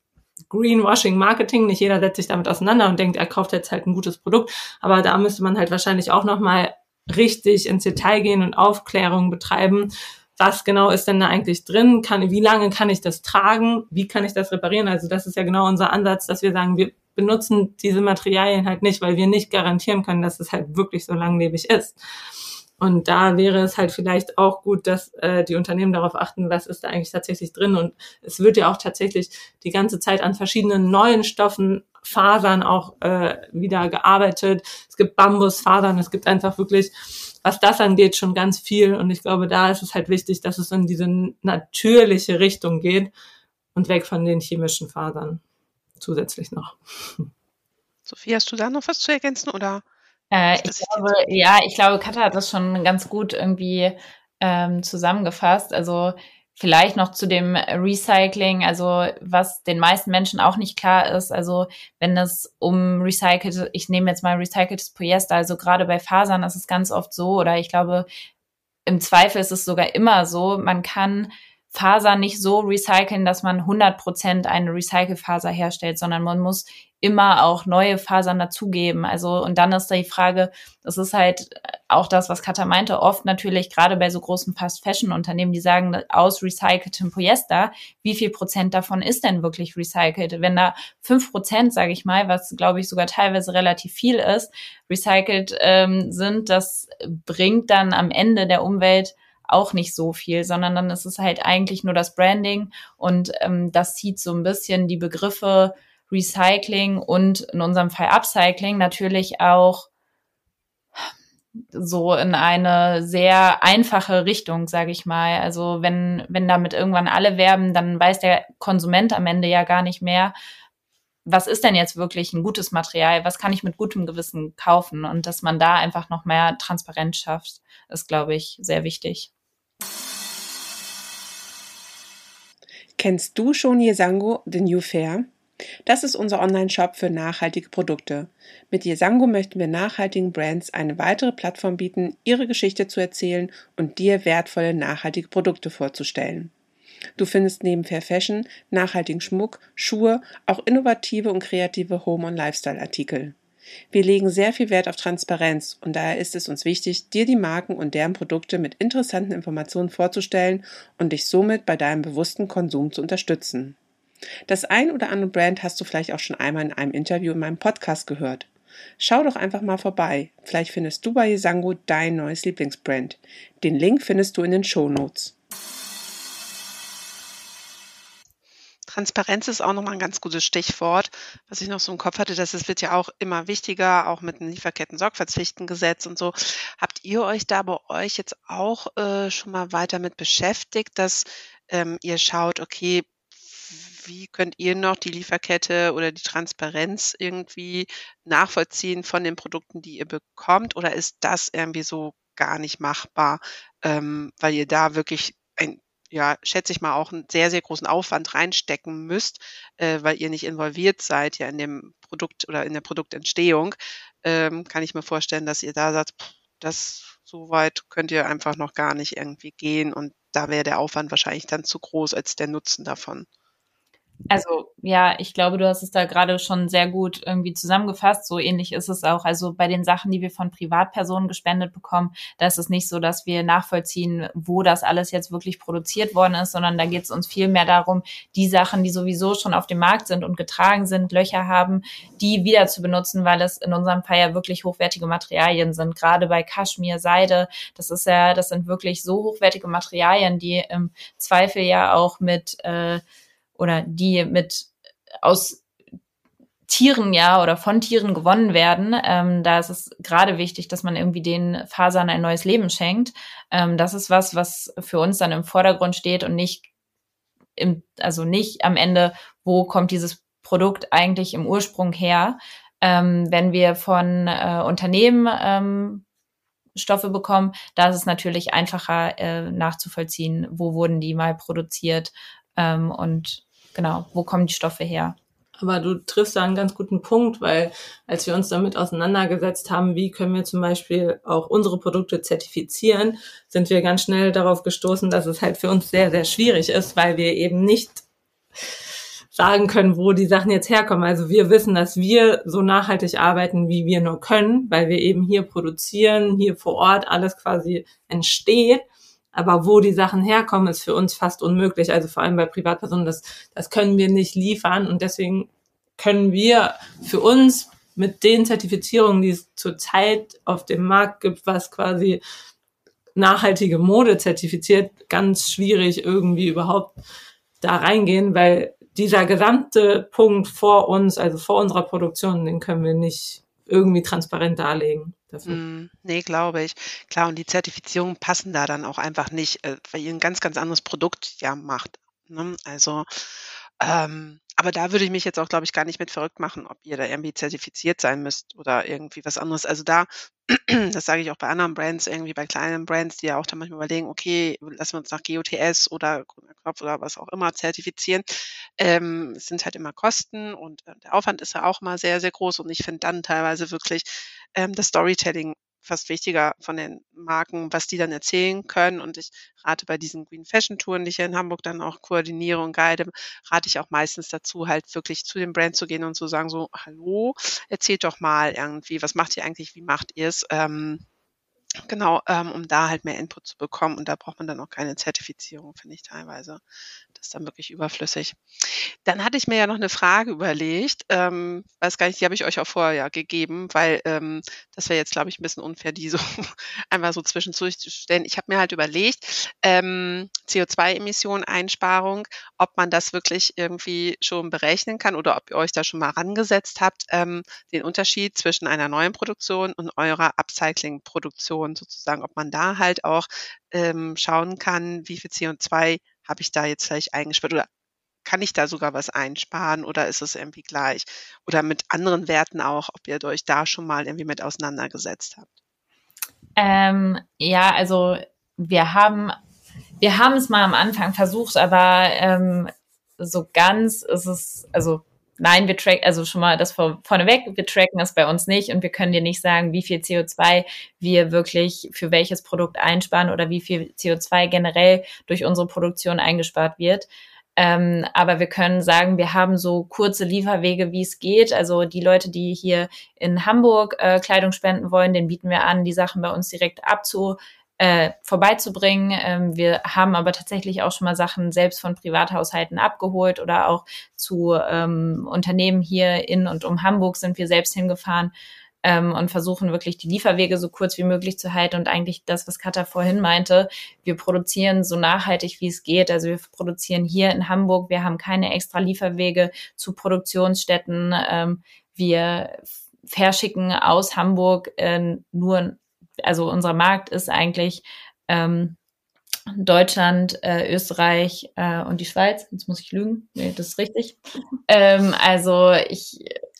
Greenwashing Marketing. Nicht jeder setzt sich damit auseinander und denkt, er kauft jetzt halt ein gutes Produkt. Aber da müsste man halt wahrscheinlich auch nochmal richtig ins Detail gehen und Aufklärung betreiben. Was genau ist denn da eigentlich drin? Kann, wie lange kann ich das tragen? Wie kann ich das reparieren? Also das ist ja genau unser Ansatz, dass wir sagen, wir benutzen diese Materialien halt nicht, weil wir nicht garantieren können, dass es halt wirklich so langlebig ist. Und da wäre es halt vielleicht auch gut, dass äh, die Unternehmen darauf achten, was ist da eigentlich tatsächlich drin. Und es wird ja auch tatsächlich die ganze Zeit an verschiedenen neuen Stoffen Fasern auch äh, wieder gearbeitet. Es gibt Bambusfasern, es gibt einfach wirklich, was das angeht, schon ganz viel. Und ich glaube, da ist es halt wichtig, dass es in diese natürliche Richtung geht und weg von den chemischen Fasern zusätzlich noch. Sophie, hast du da noch was zu ergänzen oder? Äh, ich glaube, ja, ich glaube, Katha hat das schon ganz gut irgendwie ähm, zusammengefasst. Also Vielleicht noch zu dem Recycling, also was den meisten Menschen auch nicht klar ist, also wenn es um recycelte, ich nehme jetzt mal recyceltes Polyester, also gerade bei Fasern ist es ganz oft so, oder ich glaube, im Zweifel ist es sogar immer so, man kann Faser nicht so recyceln, dass man 100 Prozent eine Recycelfaser herstellt, sondern man muss immer auch neue Fasern dazugeben. Also, und dann ist da die Frage, das ist halt auch das, was Katha meinte, oft natürlich gerade bei so großen Fast-Fashion-Unternehmen, die sagen, aus recyceltem Polyester, wie viel Prozent davon ist denn wirklich recycelt? Wenn da fünf Prozent, sage ich mal, was glaube ich sogar teilweise relativ viel ist, recycelt ähm, sind, das bringt dann am Ende der Umwelt auch nicht so viel, sondern dann ist es halt eigentlich nur das Branding und ähm, das zieht so ein bisschen die Begriffe Recycling und in unserem Fall Upcycling natürlich auch so in eine sehr einfache Richtung, sage ich mal. Also wenn, wenn damit irgendwann alle werben, dann weiß der Konsument am Ende ja gar nicht mehr, was ist denn jetzt wirklich ein gutes Material, was kann ich mit gutem Gewissen kaufen und dass man da einfach noch mehr Transparenz schafft, ist, glaube ich, sehr wichtig. Kennst du schon Yesango, The New Fair? Das ist unser Online-Shop für nachhaltige Produkte. Mit Yesango möchten wir nachhaltigen Brands eine weitere Plattform bieten, ihre Geschichte zu erzählen und dir wertvolle nachhaltige Produkte vorzustellen. Du findest neben Fair Fashion, nachhaltigen Schmuck, Schuhe, auch innovative und kreative Home- und Lifestyle-Artikel. Wir legen sehr viel Wert auf Transparenz und daher ist es uns wichtig, dir die Marken und deren Produkte mit interessanten Informationen vorzustellen und dich somit bei deinem bewussten Konsum zu unterstützen. Das ein oder andere Brand hast du vielleicht auch schon einmal in einem Interview in meinem Podcast gehört. Schau doch einfach mal vorbei. Vielleicht findest du bei Isango dein neues Lieblingsbrand. Den Link findest du in den Show Notes. Transparenz ist auch nochmal ein ganz gutes Stichwort, was ich noch so im Kopf hatte, dass es wird ja auch immer wichtiger, auch mit dem Lieferketten-Sorgfaltspflichtengesetz und so. Habt ihr euch da bei euch jetzt auch äh, schon mal weiter mit beschäftigt, dass ähm, ihr schaut, okay, wie könnt ihr noch die Lieferkette oder die Transparenz irgendwie nachvollziehen von den Produkten, die ihr bekommt? Oder ist das irgendwie so gar nicht machbar, ähm, weil ihr da wirklich ein ja, schätze ich mal, auch einen sehr, sehr großen Aufwand reinstecken müsst, äh, weil ihr nicht involviert seid ja in dem Produkt oder in der Produktentstehung, ähm, kann ich mir vorstellen, dass ihr da sagt, pff, das so weit könnt ihr einfach noch gar nicht irgendwie gehen und da wäre der Aufwand wahrscheinlich dann zu groß als der Nutzen davon. Also ja, ich glaube, du hast es da gerade schon sehr gut irgendwie zusammengefasst. So ähnlich ist es auch. Also bei den Sachen, die wir von Privatpersonen gespendet bekommen, da ist es nicht so, dass wir nachvollziehen, wo das alles jetzt wirklich produziert worden ist, sondern da geht es uns viel mehr darum, die Sachen, die sowieso schon auf dem Markt sind und getragen sind, Löcher haben, die wieder zu benutzen, weil es in unserem Fall ja wirklich hochwertige Materialien sind. Gerade bei Kaschmir, Seide, das ist ja, das sind wirklich so hochwertige Materialien, die im Zweifel ja auch mit äh, oder die mit aus Tieren ja oder von Tieren gewonnen werden. Ähm, da ist es gerade wichtig, dass man irgendwie den Fasern ein neues Leben schenkt. Ähm, das ist was, was für uns dann im Vordergrund steht und nicht im, also nicht am Ende, wo kommt dieses Produkt eigentlich im Ursprung her. Ähm, wenn wir von äh, Unternehmen ähm, Stoffe bekommen, da ist es natürlich einfacher äh, nachzuvollziehen, wo wurden die mal produziert ähm, und genau, wo kommen die Stoffe her? Aber du triffst da einen ganz guten Punkt, weil als wir uns damit auseinandergesetzt haben, wie können wir zum Beispiel auch unsere Produkte zertifizieren, sind wir ganz schnell darauf gestoßen, dass es halt für uns sehr, sehr schwierig ist, weil wir eben nicht sagen können, wo die Sachen jetzt herkommen. Also wir wissen, dass wir so nachhaltig arbeiten, wie wir nur können, weil wir eben hier produzieren, hier vor Ort alles quasi entsteht. Aber wo die Sachen herkommen, ist für uns fast unmöglich. Also vor allem bei Privatpersonen, das, das können wir nicht liefern. Und deswegen können wir für uns mit den Zertifizierungen, die es zurzeit auf dem Markt gibt, was quasi nachhaltige Mode zertifiziert, ganz schwierig irgendwie überhaupt da reingehen, weil dieser gesamte Punkt vor uns, also vor unserer Produktion, den können wir nicht irgendwie transparent darlegen. Mm, nee, glaube ich. Klar, und die Zertifizierungen passen da dann auch einfach nicht, äh, weil ihr ein ganz, ganz anderes Produkt ja macht. Ne? Also, ähm, aber da würde ich mich jetzt auch, glaube ich, gar nicht mit verrückt machen, ob ihr da irgendwie zertifiziert sein müsst oder irgendwie was anderes. Also da, das sage ich auch bei anderen Brands, irgendwie bei kleinen Brands, die ja auch da manchmal überlegen, okay, lassen wir uns nach GOTS oder Knopf oder was auch immer zertifizieren. Ähm, es sind halt immer Kosten und äh, der Aufwand ist ja auch mal sehr, sehr groß und ich finde dann teilweise wirklich ähm, das Storytelling fast wichtiger von den Marken, was die dann erzählen können. Und ich rate bei diesen Green Fashion Touren, die ich in Hamburg dann auch koordiniere und guide, rate ich auch meistens dazu, halt wirklich zu dem Brand zu gehen und zu sagen, so, hallo, erzählt doch mal irgendwie, was macht ihr eigentlich, wie macht ihr es? Ähm, Genau, ähm, um da halt mehr Input zu bekommen. Und da braucht man dann auch keine Zertifizierung, finde ich teilweise. Das ist dann wirklich überflüssig. Dann hatte ich mir ja noch eine Frage überlegt. Ähm, weiß gar nicht, die habe ich euch auch vorher ja gegeben, weil ähm, das wäre jetzt, glaube ich, ein bisschen unfair, die so einmal so zwischendurch zu stellen. Ich habe mir halt überlegt, ähm, CO2-Emissionen, Einsparung, ob man das wirklich irgendwie schon berechnen kann oder ob ihr euch da schon mal rangesetzt habt, ähm, den Unterschied zwischen einer neuen Produktion und eurer Upcycling-Produktion sozusagen, ob man da halt auch ähm, schauen kann, wie viel CO2 habe ich da jetzt vielleicht eingespart oder kann ich da sogar was einsparen oder ist es irgendwie gleich? Oder mit anderen Werten auch, ob ihr euch da schon mal irgendwie mit auseinandergesetzt habt? Ähm, ja, also wir haben, wir haben es mal am Anfang versucht, aber ähm, so ganz ist es, also nein, wir tracken, also schon mal das vor, vorneweg, wir tracken es bei uns nicht und wir können dir nicht sagen, wie viel CO2 wir wirklich für welches Produkt einsparen oder wie viel CO2 generell durch unsere Produktion eingespart wird. Ähm, aber wir können sagen, wir haben so kurze Lieferwege, wie es geht. Also die Leute, die hier in Hamburg äh, Kleidung spenden wollen, den bieten wir an, die Sachen bei uns direkt abzu äh, vorbeizubringen. Ähm, wir haben aber tatsächlich auch schon mal Sachen selbst von Privathaushalten abgeholt oder auch zu ähm, Unternehmen hier in und um Hamburg sind wir selbst hingefahren. ähm, und versuchen wirklich die Lieferwege so kurz wie möglich zu halten und eigentlich das, was Katha vorhin meinte, wir produzieren so nachhaltig wie es geht. Also wir produzieren hier in Hamburg, wir haben keine extra Lieferwege zu Produktionsstätten. Ähm, wir verschicken aus Hamburg äh, nur, also unser Markt ist eigentlich ähm, Deutschland, äh, Österreich äh, und die Schweiz. Jetzt muss ich lügen. Nee, das ist richtig. ähm, also ich,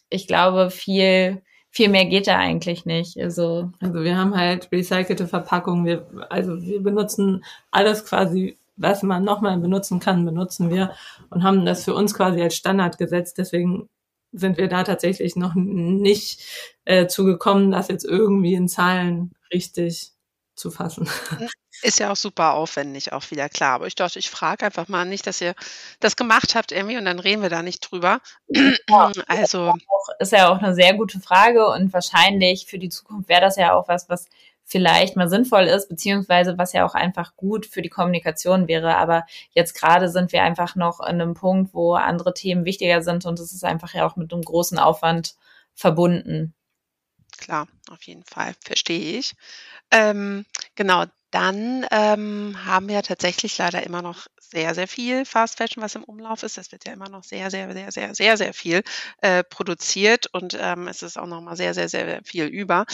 ich glaube, viel, viel mehr geht da eigentlich nicht. Also, also wir haben halt recycelte Verpackungen. Wir, also wir benutzen alles quasi, was man nochmal benutzen kann, benutzen wir und haben das für uns quasi als Standard gesetzt. Deswegen sind wir da tatsächlich noch nicht äh, zugekommen, das jetzt irgendwie in Zahlen richtig zu fassen. Ist ja auch super aufwendig, auch wieder klar. Aber ich dachte, ich frage einfach mal nicht, dass ihr das gemacht habt irgendwie und dann reden wir da nicht drüber. Ja, also ist ja auch eine sehr gute Frage und wahrscheinlich für die Zukunft wäre das ja auch was, was vielleicht mal sinnvoll ist, beziehungsweise was ja auch einfach gut für die Kommunikation wäre. Aber jetzt gerade sind wir einfach noch an einem Punkt, wo andere Themen wichtiger sind und es ist einfach ja auch mit einem großen Aufwand verbunden. Klar, auf jeden Fall, verstehe ich. Ähm, genau, dann ähm, haben wir tatsächlich leider immer noch sehr, sehr viel Fast Fashion, was im Umlauf ist. Das wird ja immer noch sehr, sehr, sehr, sehr, sehr, sehr viel äh, produziert und ähm, es ist auch noch mal sehr, sehr, sehr viel über.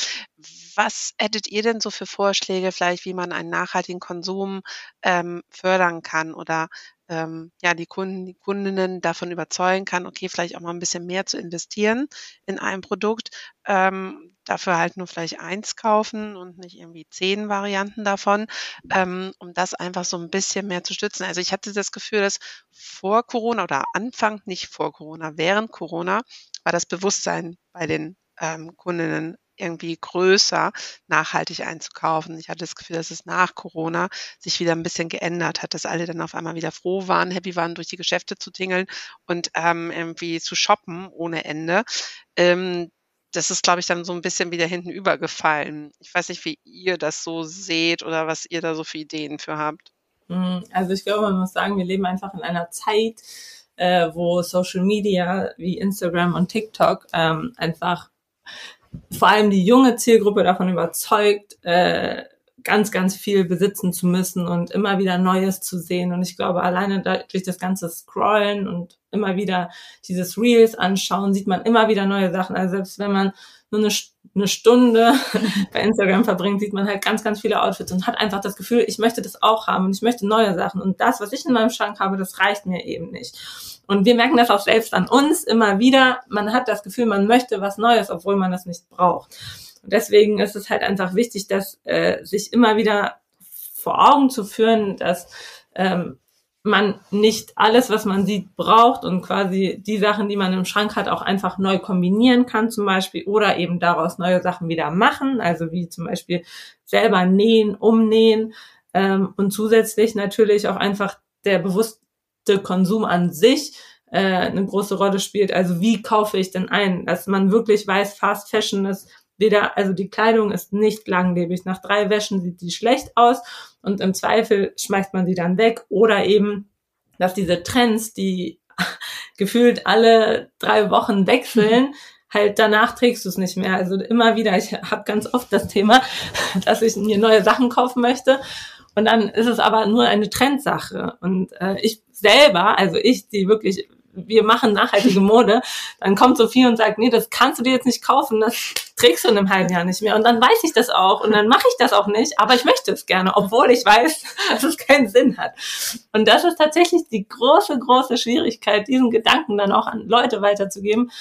Was hättet ihr denn so für Vorschläge, vielleicht, wie man einen nachhaltigen Konsum ähm, fördern kann oder ähm, ja, die Kunden, die Kundinnen davon überzeugen kann, okay, vielleicht auch mal ein bisschen mehr zu investieren in ein Produkt, ähm, dafür halt nur vielleicht eins kaufen und nicht irgendwie zehn Varianten davon, ähm, um das einfach so ein bisschen mehr zu stützen. Also ich hatte das Gefühl, dass vor Corona oder Anfang, nicht vor Corona, während Corona war das Bewusstsein bei den ähm, Kundinnen irgendwie größer, nachhaltig einzukaufen. Ich hatte das Gefühl, dass es nach Corona sich wieder ein bisschen geändert hat, dass alle dann auf einmal wieder froh waren, happy waren, durch die Geschäfte zu tingeln und ähm, irgendwie zu shoppen ohne Ende. Ähm, das ist, glaube ich, dann so ein bisschen wieder hinten übergefallen. Ich weiß nicht, wie ihr das so seht oder was ihr da so für Ideen für habt. Hm, also ich glaube, man muss sagen, wir leben einfach in einer Zeit, äh, wo Social Media wie Instagram und TikTok ähm, einfach vor allem die junge Zielgruppe davon überzeugt, äh, ganz, ganz viel besitzen zu müssen und immer wieder Neues zu sehen. Und ich glaube, alleine durch das ganze Scrollen und immer wieder dieses Reels anschauen, sieht man immer wieder neue Sachen. Also selbst wenn man nur eine, eine Stunde bei Instagram verbringt, sieht man halt ganz, ganz viele Outfits und hat einfach das Gefühl, ich möchte das auch haben und ich möchte neue Sachen. Und das, was ich in meinem Schrank habe, das reicht mir eben nicht. Und wir merken das auch selbst an uns immer wieder. Man hat das Gefühl, man möchte was Neues, obwohl man das nicht braucht. Und deswegen ist es halt einfach wichtig, dass äh, sich immer wieder vor Augen zu führen, dass ähm, man nicht alles, was man sieht, braucht und quasi die Sachen, die man im Schrank hat, auch einfach neu kombinieren kann zum Beispiel oder eben daraus neue Sachen wieder machen, also wie zum Beispiel selber nähen, umnähen ähm, und zusätzlich natürlich auch einfach der bewusste Konsum an sich äh, eine große Rolle spielt. Also wie kaufe ich denn ein, dass man wirklich weiß, Fast Fashion ist weder, also die Kleidung ist nicht langlebig. Nach drei Wäschen sieht die schlecht aus und im Zweifel schmeißt man sie dann weg oder eben, dass diese Trends, die gefühlt alle drei Wochen wechseln, halt danach trägst du es nicht mehr. Also immer wieder, ich habe ganz oft das Thema, dass ich mir neue Sachen kaufen möchte und dann ist es aber nur eine Trendsache. Und äh, ich selber, also ich, die wirklich wir machen nachhaltige Mode, dann kommt Sophie und sagt, nee, das kannst du dir jetzt nicht kaufen, das trägst du in einem halben Jahr nicht mehr. Und dann weiß ich das auch und dann mache ich das auch nicht, aber ich möchte es gerne, obwohl ich weiß, dass es keinen Sinn hat. Und das ist tatsächlich die große, große Schwierigkeit, diesen Gedanken dann auch an Leute weiterzugeben,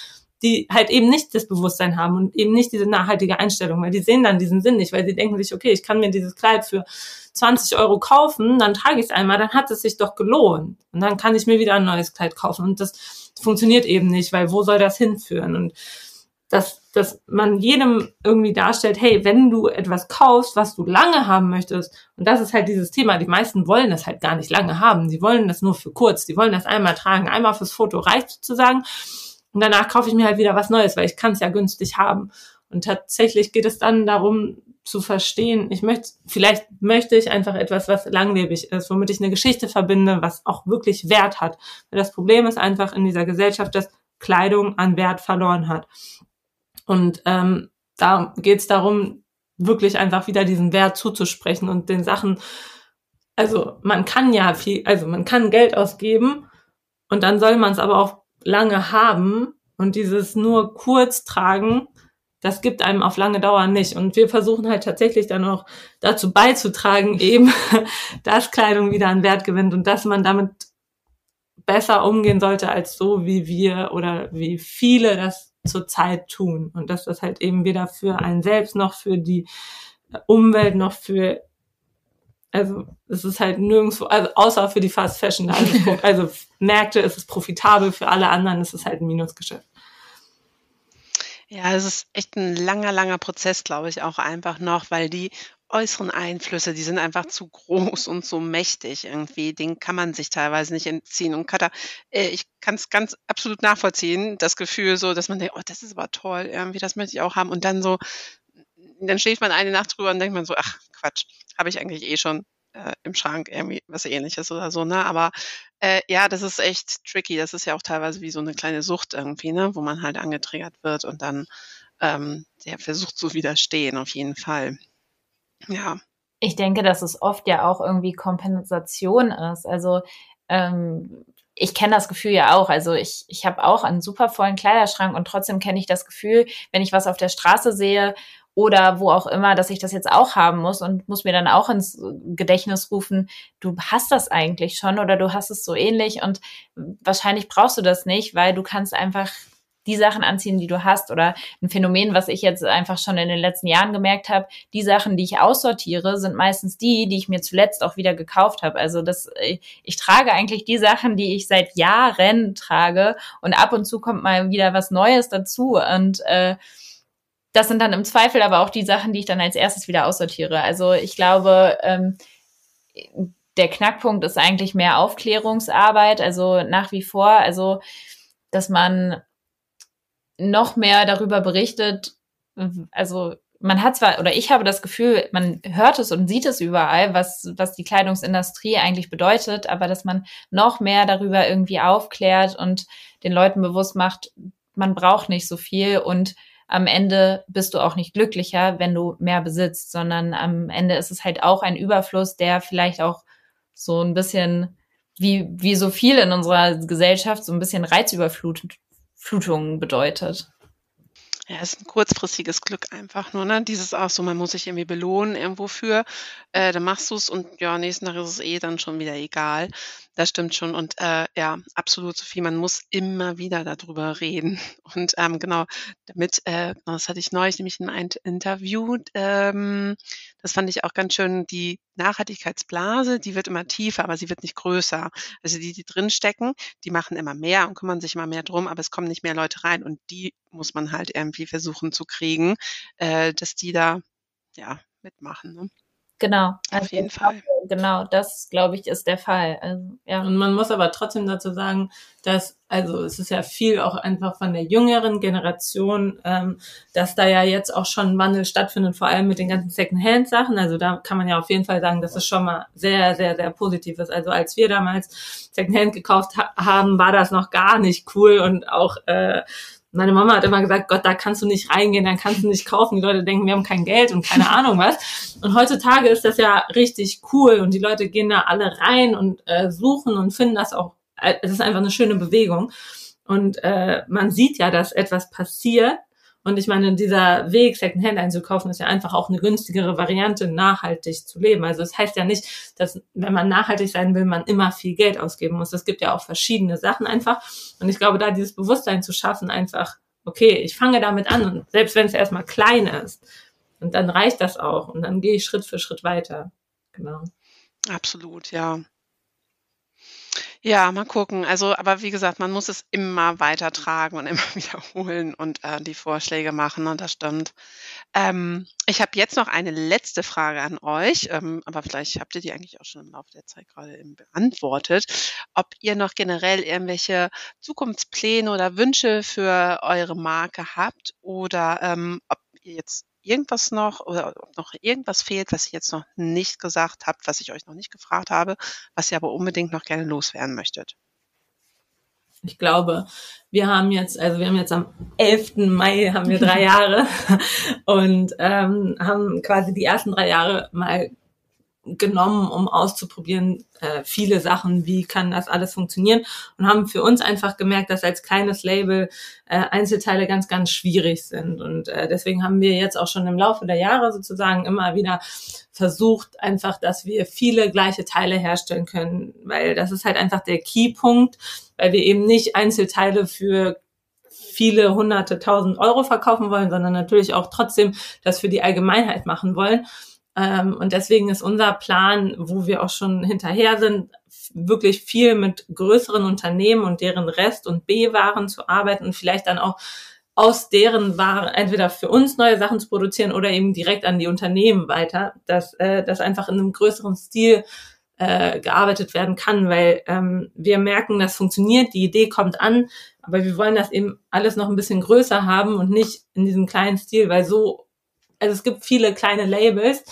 die halt eben nicht das Bewusstsein haben und eben nicht diese nachhaltige Einstellung, weil die sehen dann diesen Sinn nicht, weil sie denken sich, okay, ich kann mir dieses Kleid für 20 Euro kaufen, dann trage ich es einmal, dann hat es sich doch gelohnt. Und dann kann ich mir wieder ein neues Kleid kaufen. Und das funktioniert eben nicht, weil wo soll das hinführen? Und dass, dass man jedem irgendwie darstellt, hey, wenn du etwas kaufst, was du lange haben möchtest, und das ist halt dieses Thema, die meisten wollen das halt gar nicht lange haben, die wollen das nur für kurz, die wollen das einmal tragen, einmal fürs Foto reicht sozusagen, und danach kaufe ich mir halt wieder was Neues, weil ich kann es ja günstig haben. Und tatsächlich geht es dann darum, zu verstehen, ich möchte, vielleicht möchte ich einfach etwas, was langlebig ist, womit ich eine Geschichte verbinde, was auch wirklich Wert hat. Weil das Problem ist einfach in dieser Gesellschaft, dass Kleidung an Wert verloren hat. Und ähm, da geht es darum, wirklich einfach wieder diesen Wert zuzusprechen und den Sachen, also man kann ja viel, also man kann Geld ausgeben und dann soll man es aber auch lange haben und dieses nur kurz tragen, das gibt einem auf lange Dauer nicht. Und wir versuchen halt tatsächlich dann auch dazu beizutragen, eben, dass Kleidung wieder an Wert gewinnt und dass man damit besser umgehen sollte als so, wie wir oder wie viele das zurzeit tun. Und dass das halt eben weder für einen selbst noch für die Umwelt noch für also es ist halt nirgendwo, also außer für die Fast Fashion, also, also Märkte ist es profitabel, für alle anderen ist es halt ein Minusgeschäft. Ja, es ist echt ein langer, langer Prozess, glaube ich, auch einfach noch, weil die äußeren Einflüsse, die sind einfach zu groß und so mächtig irgendwie. Den kann man sich teilweise nicht entziehen. Und Katha, äh, ich kann es ganz absolut nachvollziehen, das Gefühl so, dass man denkt, oh, das ist aber toll, irgendwie, das möchte ich auch haben. Und dann so, dann schläft man eine Nacht drüber und denkt man so, ach Quatsch, habe ich eigentlich eh schon äh, im Schrank irgendwie was ähnliches oder so, ne? Aber äh, ja, das ist echt tricky. Das ist ja auch teilweise wie so eine kleine Sucht irgendwie, ne? Wo man halt angetriggert wird und dann ähm, ja, versucht zu widerstehen, auf jeden Fall. Ja. Ich denke, dass es oft ja auch irgendwie Kompensation ist. Also ähm, ich kenne das Gefühl ja auch. Also ich, ich habe auch einen super vollen Kleiderschrank und trotzdem kenne ich das Gefühl, wenn ich was auf der Straße sehe oder wo auch immer, dass ich das jetzt auch haben muss und muss mir dann auch ins Gedächtnis rufen, du hast das eigentlich schon oder du hast es so ähnlich und wahrscheinlich brauchst du das nicht, weil du kannst einfach die Sachen anziehen, die du hast oder ein Phänomen, was ich jetzt einfach schon in den letzten Jahren gemerkt habe, die Sachen, die ich aussortiere, sind meistens die, die ich mir zuletzt auch wieder gekauft habe. Also das ich trage eigentlich die Sachen, die ich seit Jahren trage und ab und zu kommt mal wieder was Neues dazu und äh, das sind dann im Zweifel aber auch die Sachen, die ich dann als erstes wieder aussortiere. Also ich glaube, ähm, der Knackpunkt ist eigentlich mehr Aufklärungsarbeit, also nach wie vor, also dass man noch mehr darüber berichtet, also man hat zwar, oder ich habe das Gefühl, man hört es und sieht es überall, was, was die Kleidungsindustrie eigentlich bedeutet, aber dass man noch mehr darüber irgendwie aufklärt und den Leuten bewusst macht, man braucht nicht so viel und am Ende bist du auch nicht glücklicher, wenn du mehr besitzt, sondern am Ende ist es halt auch ein Überfluss, der vielleicht auch so ein bisschen wie, wie so viel in unserer Gesellschaft so ein bisschen Reizüberflutung bedeutet. Ja, es ist ein kurzfristiges Glück einfach nur, ne? Dieses auch so, man muss sich irgendwie belohnen irgendwo für. Äh, dann machst du es und ja, nächsten Tag ist es eh dann schon wieder egal. Das stimmt schon. Und äh, ja, absolut, Sophie, man muss immer wieder darüber reden. Und ähm, genau, damit, äh, das hatte ich neulich nämlich in einem Interview, ähm, das fand ich auch ganz schön, die Nachhaltigkeitsblase, die wird immer tiefer, aber sie wird nicht größer. Also die, die drinstecken, die machen immer mehr und kümmern sich immer mehr drum, aber es kommen nicht mehr Leute rein und die muss man halt irgendwie versuchen zu kriegen, äh, dass die da ja mitmachen. Ne? Genau. Also Auf jeden Fall. Genau, das glaube ich ist der Fall. Also, ja. Und man muss aber trotzdem dazu sagen, dass, also es ist ja viel auch einfach von der jüngeren Generation, ähm, dass da ja jetzt auch schon Wandel stattfindet, vor allem mit den ganzen Second-Hand-Sachen. Also da kann man ja auf jeden Fall sagen, dass es schon mal sehr, sehr, sehr positiv ist. Also als wir damals Second-Hand gekauft ha haben, war das noch gar nicht cool und auch äh, meine Mama hat immer gesagt, Gott, da kannst du nicht reingehen, dann kannst du nicht kaufen. Die Leute denken, wir haben kein Geld und keine Ahnung was. Und heutzutage ist das ja richtig cool und die Leute gehen da alle rein und äh, suchen und finden das auch, äh, es ist einfach eine schöne Bewegung. Und äh, man sieht ja, dass etwas passiert und ich meine, dieser Weg, Secondhand einzukaufen, ist ja einfach auch eine günstigere Variante, nachhaltig zu leben. Also es das heißt ja nicht, dass wenn man nachhaltig sein will, man immer viel Geld ausgeben muss. Es gibt ja auch verschiedene Sachen einfach. Und ich glaube, da dieses Bewusstsein zu schaffen, einfach, okay, ich fange damit an und selbst wenn es erstmal klein ist, und dann reicht das auch und dann gehe ich Schritt für Schritt weiter. Genau. Absolut, ja. Ja, mal gucken. Also, aber wie gesagt, man muss es immer weitertragen und immer wiederholen und äh, die Vorschläge machen, und das stimmt. Ähm, ich habe jetzt noch eine letzte Frage an euch, ähm, aber vielleicht habt ihr die eigentlich auch schon im Laufe der Zeit gerade eben beantwortet. Ob ihr noch generell irgendwelche Zukunftspläne oder Wünsche für eure Marke habt oder ähm, ob ihr jetzt irgendwas noch oder ob noch irgendwas fehlt, was ich jetzt noch nicht gesagt habe, was ich euch noch nicht gefragt habe, was ihr aber unbedingt noch gerne loswerden möchtet. ich glaube, wir haben jetzt, also wir haben jetzt am 11. Mai haben wir drei Jahre und ähm, haben quasi die ersten drei Jahre mal genommen, um auszuprobieren, äh, viele Sachen, wie kann das alles funktionieren und haben für uns einfach gemerkt, dass als kleines Label äh, Einzelteile ganz, ganz schwierig sind. Und äh, deswegen haben wir jetzt auch schon im Laufe der Jahre sozusagen immer wieder versucht, einfach, dass wir viele gleiche Teile herstellen können, weil das ist halt einfach der Keypunkt, weil wir eben nicht Einzelteile für viele hunderte tausend Euro verkaufen wollen, sondern natürlich auch trotzdem das für die Allgemeinheit machen wollen. Ähm, und deswegen ist unser Plan, wo wir auch schon hinterher sind, wirklich viel mit größeren Unternehmen und deren Rest- und B-Waren zu arbeiten und vielleicht dann auch aus deren Waren entweder für uns neue Sachen zu produzieren oder eben direkt an die Unternehmen weiter, dass äh, das einfach in einem größeren Stil äh, gearbeitet werden kann, weil ähm, wir merken, das funktioniert, die Idee kommt an, aber wir wollen das eben alles noch ein bisschen größer haben und nicht in diesem kleinen Stil, weil so also es gibt viele kleine Labels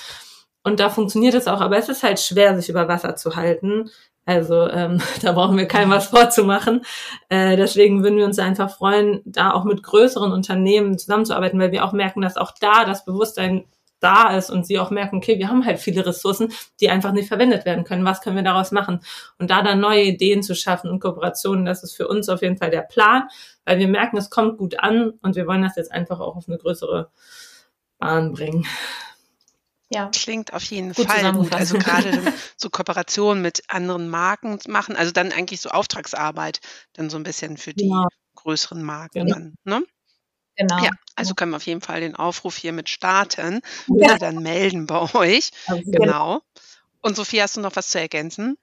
und da funktioniert es auch, aber es ist halt schwer, sich über Wasser zu halten. Also ähm, da brauchen wir keinem was vorzumachen. Äh, deswegen würden wir uns einfach freuen, da auch mit größeren Unternehmen zusammenzuarbeiten, weil wir auch merken, dass auch da das Bewusstsein da ist und sie auch merken, okay, wir haben halt viele Ressourcen, die einfach nicht verwendet werden können. Was können wir daraus machen? Und da dann neue Ideen zu schaffen und Kooperationen, das ist für uns auf jeden Fall der Plan, weil wir merken, es kommt gut an und wir wollen das jetzt einfach auch auf eine größere Bahn bringen. Ja. Klingt auf jeden gut Fall gut. Also gerade so Kooperation mit anderen Marken machen, also dann eigentlich so Auftragsarbeit, dann so ein bisschen für die ja. größeren Marken ja. dann, ne? Genau. Ja, also können wir auf jeden Fall den Aufruf hier mit starten. Ja. Dann melden bei euch. Also, genau. Und Sophie, hast du noch was zu ergänzen?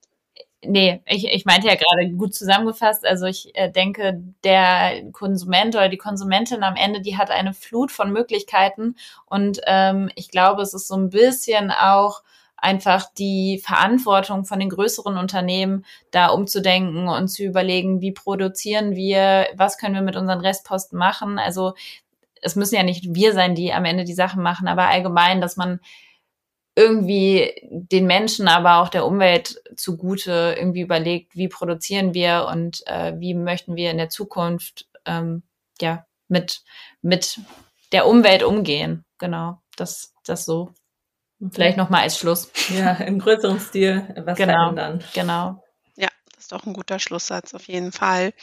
Nee, ich, ich meinte ja gerade gut zusammengefasst. Also ich äh, denke, der Konsument oder die Konsumentin am Ende, die hat eine Flut von Möglichkeiten. Und ähm, ich glaube, es ist so ein bisschen auch einfach die Verantwortung von den größeren Unternehmen, da umzudenken und zu überlegen, wie produzieren wir, was können wir mit unseren Restposten machen. Also es müssen ja nicht wir sein, die am Ende die Sachen machen, aber allgemein, dass man irgendwie den Menschen, aber auch der Umwelt zugute irgendwie überlegt, wie produzieren wir und äh, wie möchten wir in der Zukunft ähm, ja mit mit der Umwelt umgehen. Genau, das das so. Vielleicht noch mal als Schluss. Ja, im größeren Stil was genau, verändern. Genau. Ja, das ist doch ein guter Schlusssatz auf jeden Fall.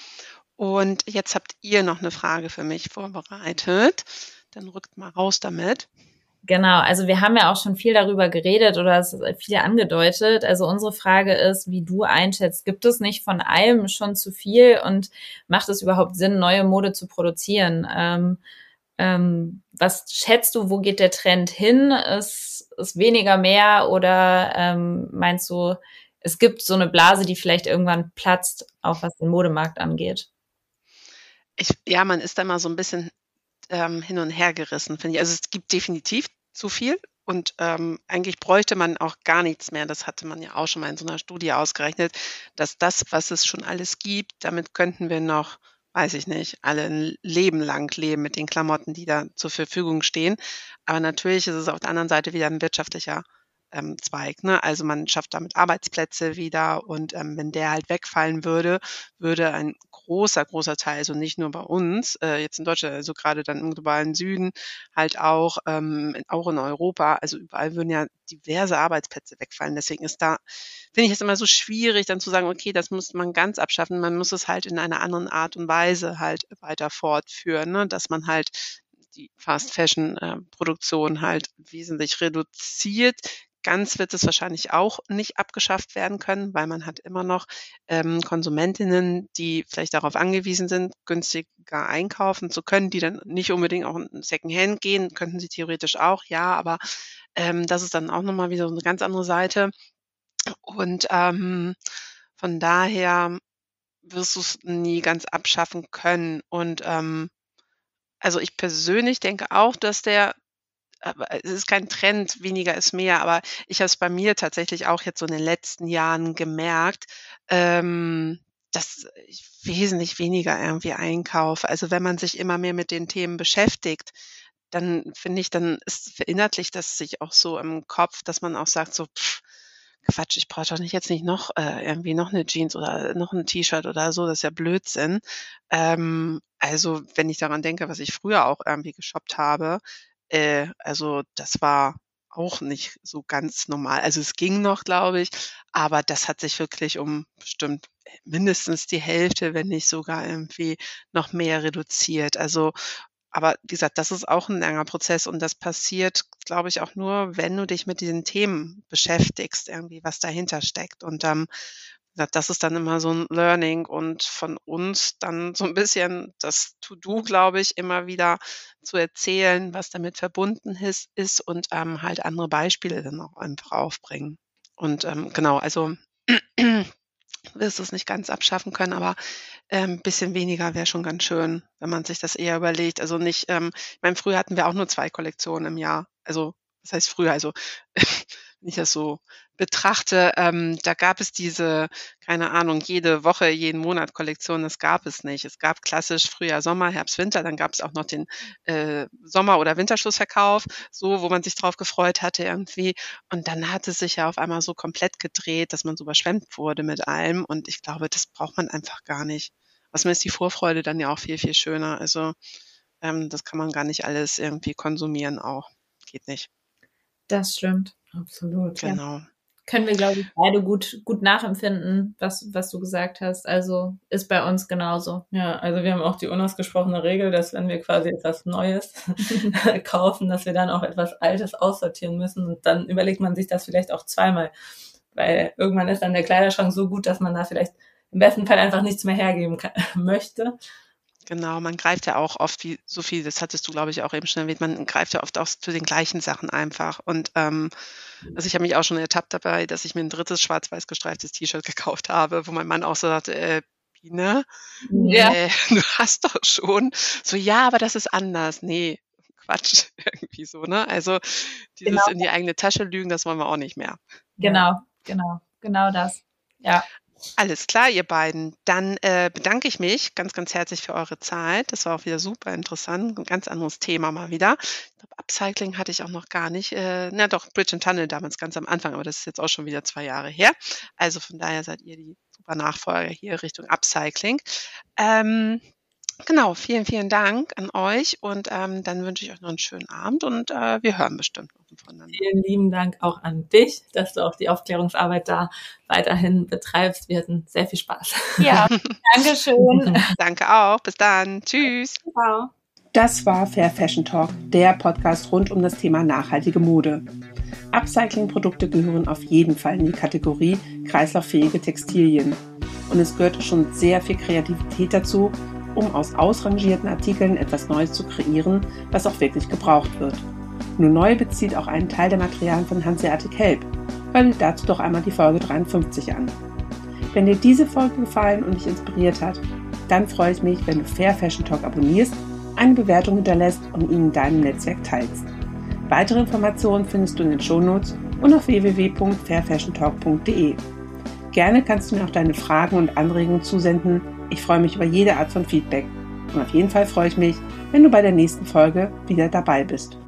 Und jetzt habt ihr noch eine Frage für mich vorbereitet. Dann rückt mal raus damit. Genau, also wir haben ja auch schon viel darüber geredet oder es ist viel angedeutet. Also unsere Frage ist, wie du einschätzt, gibt es nicht von allem schon zu viel und macht es überhaupt Sinn, neue Mode zu produzieren? Ähm, ähm, was schätzt du, wo geht der Trend hin? Ist, ist weniger mehr oder ähm, meinst du, es gibt so eine Blase, die vielleicht irgendwann platzt, auch was den Modemarkt angeht? Ich, ja, man ist da mal so ein bisschen ähm, hin und her gerissen, finde ich. Also es gibt definitiv zu viel und ähm, eigentlich bräuchte man auch gar nichts mehr. Das hatte man ja auch schon mal in so einer Studie ausgerechnet, dass das, was es schon alles gibt, damit könnten wir noch, weiß ich nicht, alle ein Leben lang leben mit den Klamotten, die da zur Verfügung stehen. Aber natürlich ist es auf der anderen Seite wieder ein wirtschaftlicher ähm, Zweig. Ne? Also man schafft damit Arbeitsplätze wieder und ähm, wenn der halt wegfallen würde, würde ein großer, großer Teil, also nicht nur bei uns, äh, jetzt in Deutschland, also gerade dann im globalen Süden, halt auch, ähm, auch in Europa, also überall würden ja diverse Arbeitsplätze wegfallen. Deswegen ist da, finde ich es immer so schwierig, dann zu sagen, okay, das muss man ganz abschaffen. Man muss es halt in einer anderen Art und Weise halt weiter fortführen, ne? dass man halt die Fast Fashion äh, Produktion halt wesentlich reduziert, Ganz wird es wahrscheinlich auch nicht abgeschafft werden können, weil man hat immer noch ähm, Konsumentinnen, die vielleicht darauf angewiesen sind, günstiger einkaufen zu können, die dann nicht unbedingt auch in Secondhand gehen, könnten sie theoretisch auch, ja, aber ähm, das ist dann auch nochmal wieder so eine ganz andere Seite. Und ähm, von daher wirst du es nie ganz abschaffen können. Und ähm, also ich persönlich denke auch, dass der aber es ist kein Trend, weniger ist mehr, aber ich habe es bei mir tatsächlich auch jetzt so in den letzten Jahren gemerkt, ähm, dass ich wesentlich weniger irgendwie einkaufe. Also wenn man sich immer mehr mit den Themen beschäftigt, dann finde ich, dann ist verinnerlicht das sich auch so im Kopf, dass man auch sagt, so, pff, Quatsch, ich brauche doch nicht jetzt nicht noch äh, irgendwie noch eine Jeans oder noch ein T-Shirt oder so, das ist ja Blödsinn. Ähm, also wenn ich daran denke, was ich früher auch irgendwie geshoppt habe, äh, also das war auch nicht so ganz normal. Also es ging noch, glaube ich, aber das hat sich wirklich um bestimmt mindestens die Hälfte, wenn nicht sogar irgendwie noch mehr reduziert. Also aber wie gesagt, das ist auch ein langer Prozess und das passiert, glaube ich, auch nur, wenn du dich mit diesen Themen beschäftigst, irgendwie, was dahinter steckt. Und ähm, das ist dann immer so ein Learning und von uns dann so ein bisschen das To-Do, glaube ich, immer wieder zu erzählen, was damit verbunden ist, ist und ähm, halt andere Beispiele dann auch einfach aufbringen. Und ähm, genau, also wirst du es nicht ganz abschaffen können, aber ein ähm, bisschen weniger wäre schon ganz schön, wenn man sich das eher überlegt. Also nicht, ähm, ich meine, früher hatten wir auch nur zwei Kollektionen im Jahr. Also, das heißt früher, also ich das so betrachte, ähm, da gab es diese, keine Ahnung, jede Woche, jeden Monat Kollektion, das gab es nicht. Es gab klassisch Frühjahr, Sommer, Herbst, Winter, dann gab es auch noch den äh, Sommer- oder Winterschlussverkauf, so, wo man sich drauf gefreut hatte irgendwie. Und dann hat es sich ja auf einmal so komplett gedreht, dass man so überschwemmt wurde mit allem. Und ich glaube, das braucht man einfach gar nicht. Was mir ist die Vorfreude dann ja auch viel, viel schöner. Also ähm, das kann man gar nicht alles irgendwie konsumieren auch. Geht nicht. Das stimmt. Absolut. Genau. Ja. Können wir, glaube ich, beide gut, gut nachempfinden, was, was du gesagt hast. Also ist bei uns genauso. Ja, also wir haben auch die unausgesprochene Regel, dass wenn wir quasi etwas Neues kaufen, dass wir dann auch etwas Altes aussortieren müssen. Und dann überlegt man sich das vielleicht auch zweimal. Weil irgendwann ist dann der Kleiderschrank so gut, dass man da vielleicht im besten Fall einfach nichts mehr hergeben kann, möchte. Genau, man greift ja auch oft, wie Sophie, das hattest du, glaube ich, auch eben schon erwähnt, man greift ja oft auch zu den gleichen Sachen einfach. Und ähm, also ich habe mich auch schon ertappt dabei, dass ich mir ein drittes schwarz-weiß gestreiftes T-Shirt gekauft habe, wo mein Mann auch so sagte, äh, Biene, ja. äh, du hast doch schon. So, ja, aber das ist anders. Nee, Quatsch, irgendwie so, ne? Also dieses genau. in die eigene Tasche lügen, das wollen wir auch nicht mehr. Genau, genau, genau das. Ja. Alles klar, ihr beiden. Dann äh, bedanke ich mich ganz, ganz herzlich für eure Zeit. Das war auch wieder super interessant. Ein ganz anderes Thema mal wieder. Upcycling hatte ich auch noch gar nicht. Äh, na doch, Bridge and Tunnel damals ganz am Anfang, aber das ist jetzt auch schon wieder zwei Jahre her. Also von daher seid ihr die super Nachfolger hier Richtung Upcycling. Ähm, Genau, vielen, vielen Dank an euch und ähm, dann wünsche ich euch noch einen schönen Abend und äh, wir hören bestimmt noch voneinander. Vielen lieben Dank auch an dich, dass du auch die Aufklärungsarbeit da weiterhin betreibst. Wir hatten sehr viel Spaß. Ja, danke schön. danke auch. Bis dann. Tschüss. Ciao. Das war Fair Fashion Talk, der Podcast rund um das Thema nachhaltige Mode. Upcycling-Produkte gehören auf jeden Fall in die Kategorie kreislauffähige Textilien. Und es gehört schon sehr viel Kreativität dazu, um aus ausrangierten Artikeln etwas Neues zu kreieren, was auch wirklich gebraucht wird. Nur Neu bezieht auch einen Teil der Materialien von Hanseatic Help. Hör dir dazu doch einmal die Folge 53 an. Wenn dir diese Folge gefallen und dich inspiriert hat, dann freue ich mich, wenn du Fair Fashion Talk abonnierst, eine Bewertung hinterlässt und ihn in deinem Netzwerk teilst. Weitere Informationen findest du in den Shownotes und auf www.fairfashiontalk.de. Gerne kannst du mir auch deine Fragen und Anregungen zusenden, ich freue mich über jede Art von Feedback. Und auf jeden Fall freue ich mich, wenn du bei der nächsten Folge wieder dabei bist.